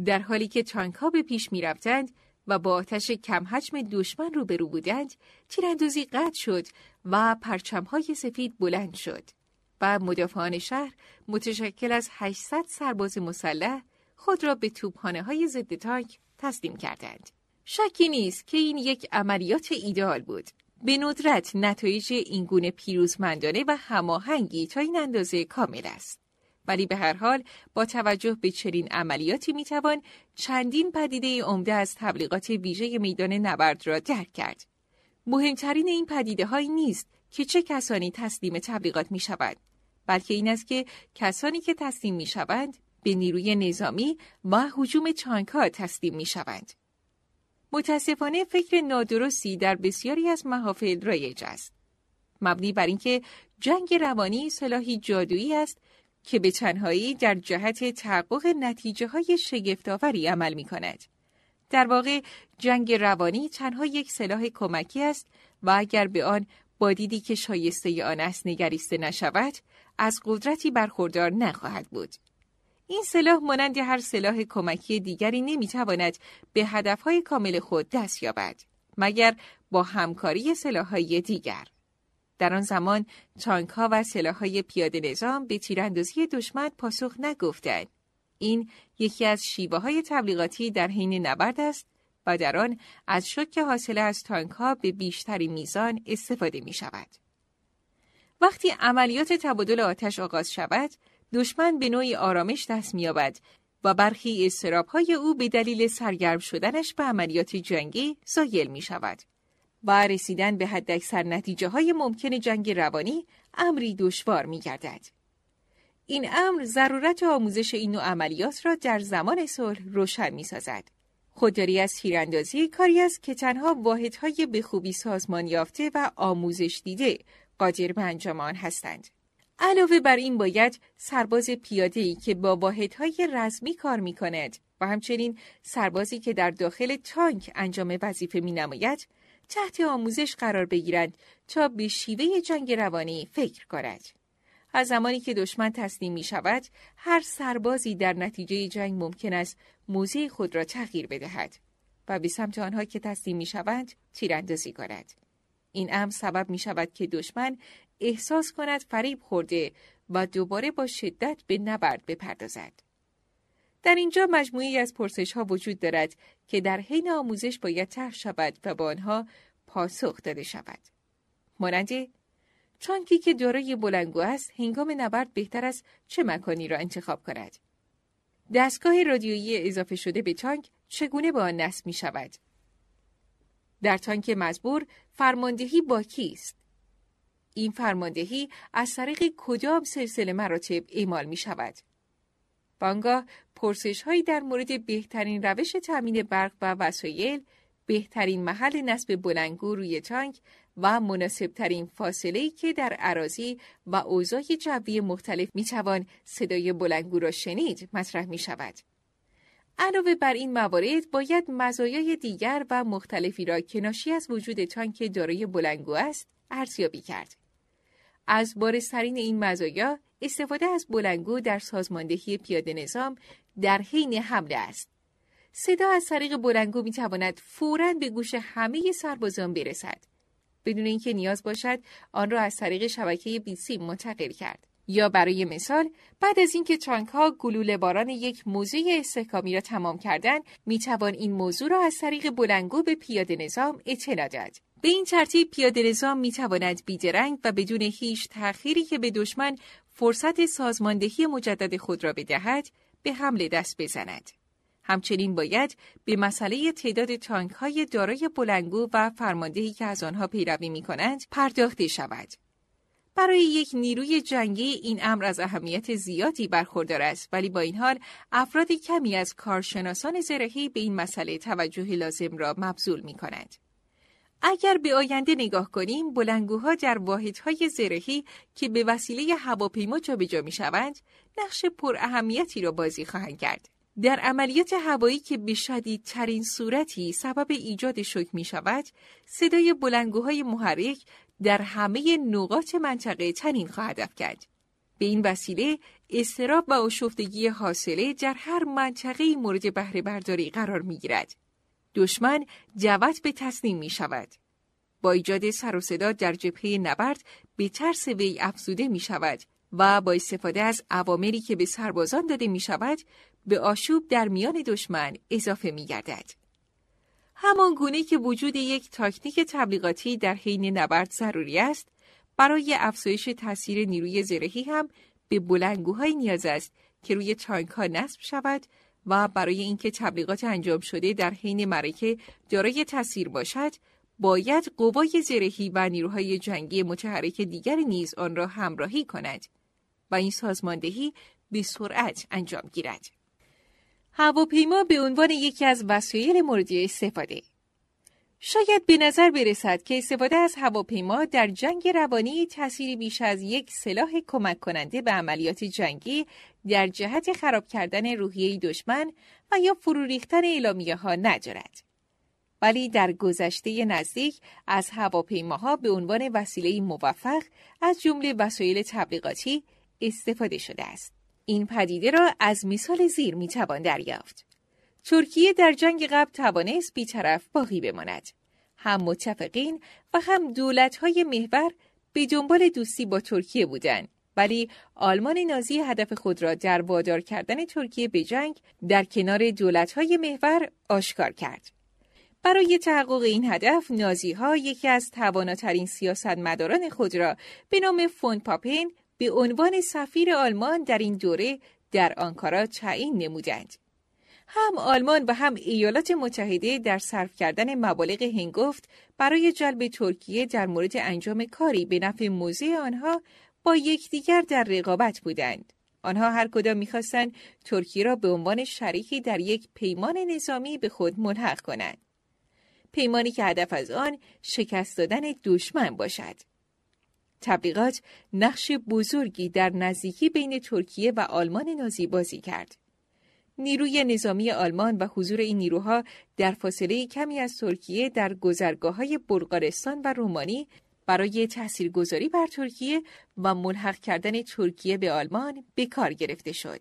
در حالی که ها به پیش می‌رفتند و با آتش کم حجم دشمن روبرو بودند، تیراندازی قطع شد و پرچمهای سفید بلند شد و مدافعان شهر متشکل از 800 سرباز مسلح خود را به توپخانه های ضد تانک تسلیم کردند. شکی نیست که این یک عملیات ایدئال بود. به ندرت نتایج اینگونه پیروزمندانه و هماهنگی تا این اندازه کامل است. ولی به هر حال با توجه به چنین عملیاتی می‌توان چندین پدیده عمده از تبلیغات ویژه میدان نبرد را درک کرد. مهمترین این پدیده هایی نیست که چه کسانی تسلیم تبلیغات می شود، بلکه این است که کسانی که تسلیم می شوند به نیروی نظامی و حجوم چانکا تسلیم می شوند. متاسفانه فکر نادرستی در بسیاری از محافل رایج است. مبنی بر اینکه جنگ روانی سلاحی جادویی است که به تنهایی در جهت تحقق نتیجه های شگفتآوری عمل می کند. در واقع جنگ روانی تنها یک سلاح کمکی است و اگر به آن با دیدی که شایسته آن است نگریسته نشود از قدرتی برخوردار نخواهد بود. این سلاح مانند هر سلاح کمکی دیگری نمی‌تواند به هدفهای کامل خود دست یابد مگر با همکاری سلاحهای دیگر. در آن زمان تانک ها و سلاح های پیاده نظام به تیراندازی دشمن پاسخ نگفتند. این یکی از شیوه های تبلیغاتی در حین نبرد است و در آن از شک حاصله از تانک ها به بیشتری میزان استفاده می شود. وقتی عملیات تبادل آتش آغاز شود، دشمن به نوعی آرامش دست می‌یابد و برخی های او به دلیل سرگرم شدنش به عملیات جنگی زایل می شود. و رسیدن به حداکثر نتیجه های ممکن جنگ روانی امری دشوار می گردد. این امر ضرورت آموزش این نوع عملیات را در زمان صلح روشن می سازد. خودداری از تیراندازی کاری است که تنها واحدهای به خوبی سازمان یافته و آموزش دیده قادر به انجام آن هستند. علاوه بر این باید سرباز پیاده که با واحدهای رزمی کار می کند و همچنین سربازی که در داخل تانک انجام وظیفه می نماید تحت آموزش قرار بگیرند تا به شیوه جنگ روانی فکر کند. از زمانی که دشمن تسلیم می شود، هر سربازی در نتیجه جنگ ممکن است موزه خود را تغییر بدهد و به سمت آنها که تسلیم می شوند تیراندازی کند. این امر سبب می شود که دشمن احساس کند فریب خورده و دوباره با شدت به نبرد بپردازد. در اینجا مجموعی از پرسش ها وجود دارد که در حین آموزش باید طرح شود و با آنها پاسخ داده شود. مانند چانکی که دارای بلنگو است هنگام نبرد بهتر است چه مکانی را انتخاب کند. دستگاه رادیویی اضافه شده به تانک چگونه به آن نصب می شود؟ در تانک مزبور فرماندهی با کیست؟ این فرماندهی از طریق کدام سلسله مراتب اعمال می شود؟ بانگاه پرسش هایی در مورد بهترین روش تامین برق و وسایل، بهترین محل نصب بلنگو روی تانک و مناسبترین فاصله که در عراضی و اوضاع جوی مختلف می توان صدای بلنگو را شنید مطرح می شود. علاوه بر این موارد باید مزایای دیگر و مختلفی را که ناشی از وجود تانک دارای بلنگو است ارزیابی کرد. از بارسترین این مزایا استفاده از بلنگو در سازماندهی پیاده نظام در حین حمله است. صدا از طریق بلنگو می تواند فوراً به گوش همه سربازان برسد. بدون اینکه نیاز باشد آن را از طریق شبکه بیسی منتقل کرد. یا برای مثال بعد از اینکه تانک ها گلوله باران یک موضوع استحکامی را تمام کردن می توان این موضوع را از طریق بلنگو به پیاده نظام اطلاع داد. به این ترتیب پیاده نظام می تواند بیدرنگ و بدون هیچ تأخیری که به دشمن فرصت سازماندهی مجدد خود را بدهد به حمله دست بزند. همچنین باید به مسئله تعداد تانک های دارای بلنگو و فرماندهی که از آنها پیروی می کنند پرداخته شود. برای یک نیروی جنگی این امر از اهمیت زیادی برخوردار است ولی با این حال افراد کمی از کارشناسان زرهی به این مسئله توجه لازم را مبذول می کنند. اگر به آینده نگاه کنیم بلنگوها در واحدهای زرهی که به وسیله هواپیما جابجا می شوند نقش پر اهمیتی را بازی خواهند کرد. در عملیات هوایی که به شدیدترین صورتی سبب ایجاد شک می شود، صدای بلنگوهای محرک در همه نقاط منطقه تنین خواهد افکند. به این وسیله استراب و آشفتگی حاصله در هر منطقه مورد بهره برداری قرار می گیرد. دشمن جوت به تسلیم می شود. با ایجاد سر و صدا در جبهه نبرد به ترس وی افزوده می شود و با استفاده از عواملی که به سربازان داده می شود به آشوب در میان دشمن اضافه می گردد. همان گونه که وجود یک تاکتیک تبلیغاتی در حین نبرد ضروری است، برای افزایش تاثیر نیروی زرهی هم به بلنگوهای نیاز است که روی تانک ها نصب شود و برای اینکه تبلیغات انجام شده در حین معرکه دارای تاثیر باشد باید قوای زرهی و نیروهای جنگی متحرک دیگر نیز آن را همراهی کند و این سازماندهی به سرعت انجام گیرد. هواپیما به عنوان یکی از وسایل مورد استفاده شاید به نظر برسد که استفاده از هواپیما در جنگ روانی تأثیری بیش از یک سلاح کمک کننده به عملیات جنگی در جهت خراب کردن روحیه دشمن و یا فرو ریختن اعلامیه ها ندارد. ولی در گذشته نزدیک از هواپیماها به عنوان وسیله موفق از جمله وسایل تبلیغاتی استفاده شده است. این پدیده را از مثال زیر می‌توان دریافت. ترکیه در جنگ قبل توانست بیطرف باقی بماند. هم متفقین و هم دولت‌های محور به دنبال دوستی با ترکیه بودند. ولی آلمان نازی هدف خود را در وادار کردن ترکیه به جنگ در کنار دولت‌های محور آشکار کرد. برای تحقق این هدف نازی ها یکی از تواناترین سیاستمداران خود را به نام فون پاپین به عنوان سفیر آلمان در این دوره در آنکارا تعیین نمودند. هم آلمان و هم ایالات متحده در صرف کردن مبالغ هنگفت برای جلب ترکیه در مورد انجام کاری به نفع موضع آنها با یکدیگر در رقابت بودند. آنها هر کدام می‌خواستند ترکیه را به عنوان شریکی در یک پیمان نظامی به خود ملحق کنند. پیمانی که هدف از آن شکست دادن دشمن باشد. تبلیغات نقش بزرگی در نزدیکی بین ترکیه و آلمان نازی بازی کرد. نیروی نظامی آلمان و حضور این نیروها در فاصله کمی از ترکیه در گذرگاه های بلغارستان و رومانی برای تاثیرگذاری بر ترکیه و ملحق کردن ترکیه به آلمان به کار گرفته شد.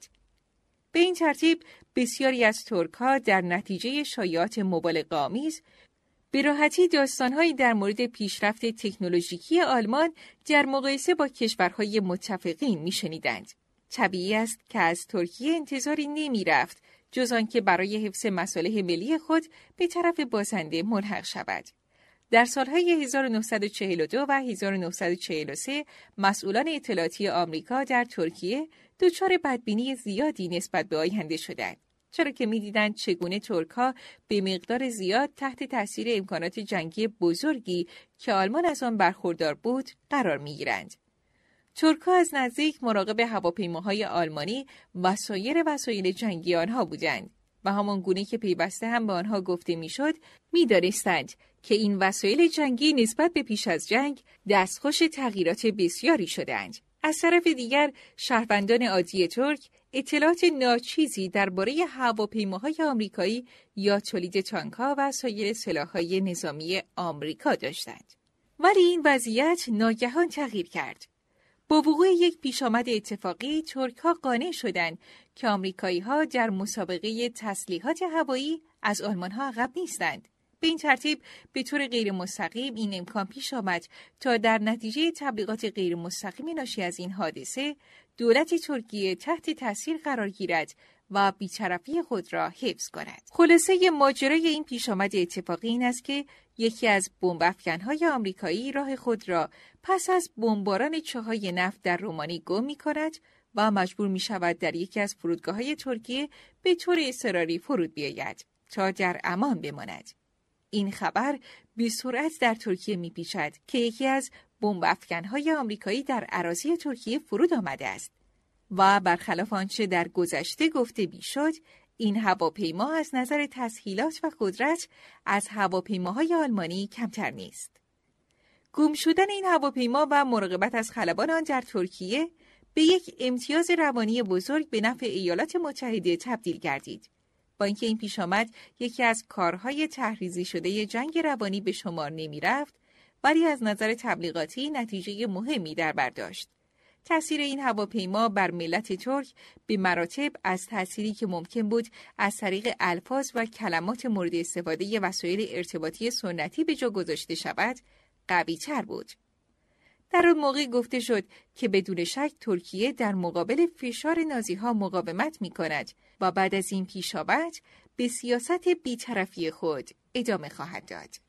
به این ترتیب بسیاری از ترک ها در نتیجه شایعات مبالغه آمیز به راحتی داستانهایی در مورد پیشرفت تکنولوژیکی آلمان در مقایسه با کشورهای متفقین میشنیدند. طبیعی است که از ترکیه انتظاری نمی رفت جز آنکه برای حفظ مصالح ملی خود به طرف بازنده ملحق شود. در سالهای 1942 و 1943 مسئولان اطلاعاتی آمریکا در ترکیه دچار بدبینی زیادی نسبت به آینده شدند. چرا که می‌دیدند چگونه ترکها به مقدار زیاد تحت تاثیر امکانات جنگی بزرگی که آلمان از آن برخوردار بود قرار می‌گیرند. ترکها از نزدیک مراقب هواپیماهای آلمانی و سایر وسایل جنگی آنها بودند و همان گونه که پیوسته هم به آنها گفته می‌شد می‌دانستند که این وسایل جنگی نسبت به پیش از جنگ دستخوش تغییرات بسیاری شدند. از طرف دیگر شهروندان عادی ترک اطلاعات ناچیزی درباره هواپیماهای آمریکایی یا تولید تانکها و سایر سلاحهای نظامی آمریکا داشتند. ولی این وضعیت ناگهان تغییر کرد. وقوع یک پیشامد اتفاقی ترک ها قانع شدند که آمریکایی ها در مسابقه تسلیحات هوایی از آلمان ها عقب نیستند. به این ترتیب به طور غیر مستقیم این امکان پیش آمد تا در نتیجه تبلیغات غیر مستقیم ناشی از این حادثه دولت ترکیه تحت تاثیر قرار گیرد و بیطرفی خود را حفظ کند. خلاصه ماجرای این پیش آمد اتفاقی این است که یکی از بمب های آمریکایی راه خود را پس از بمباران چاهای نفت در رومانی گم می کند و مجبور می شود در یکی از فرودگاه های ترکیه به طور اضطراری فرود بیاید تا در امان بماند. این خبر به سرعت در ترکیه می پیچد که یکی از بمب های آمریکایی در عراضی ترکیه فرود آمده است و برخلاف آنچه در گذشته گفته بیشد این هواپیما از نظر تسهیلات و قدرت از هواپیماهای آلمانی کمتر نیست. گم شدن این هواپیما و مراقبت از خلبان آن در ترکیه به یک امتیاز روانی بزرگ به نفع ایالات متحده تبدیل گردید. با اینکه این پیش آمد یکی از کارهای تحریزی شده جنگ روانی به شمار نمی رفت ولی از نظر تبلیغاتی نتیجه مهمی در برداشت. تأثیر این هواپیما بر ملت ترک به مراتب از تأثیری که ممکن بود از طریق الفاظ و کلمات مورد استفاده وسایل ارتباطی سنتی به جا گذاشته شود قوی تر بود. در آن موقع گفته شد که بدون شک ترکیه در مقابل فشار نازی ها مقاومت می کند و بعد از این پیشابت به سیاست بیطرفی خود ادامه خواهد داد.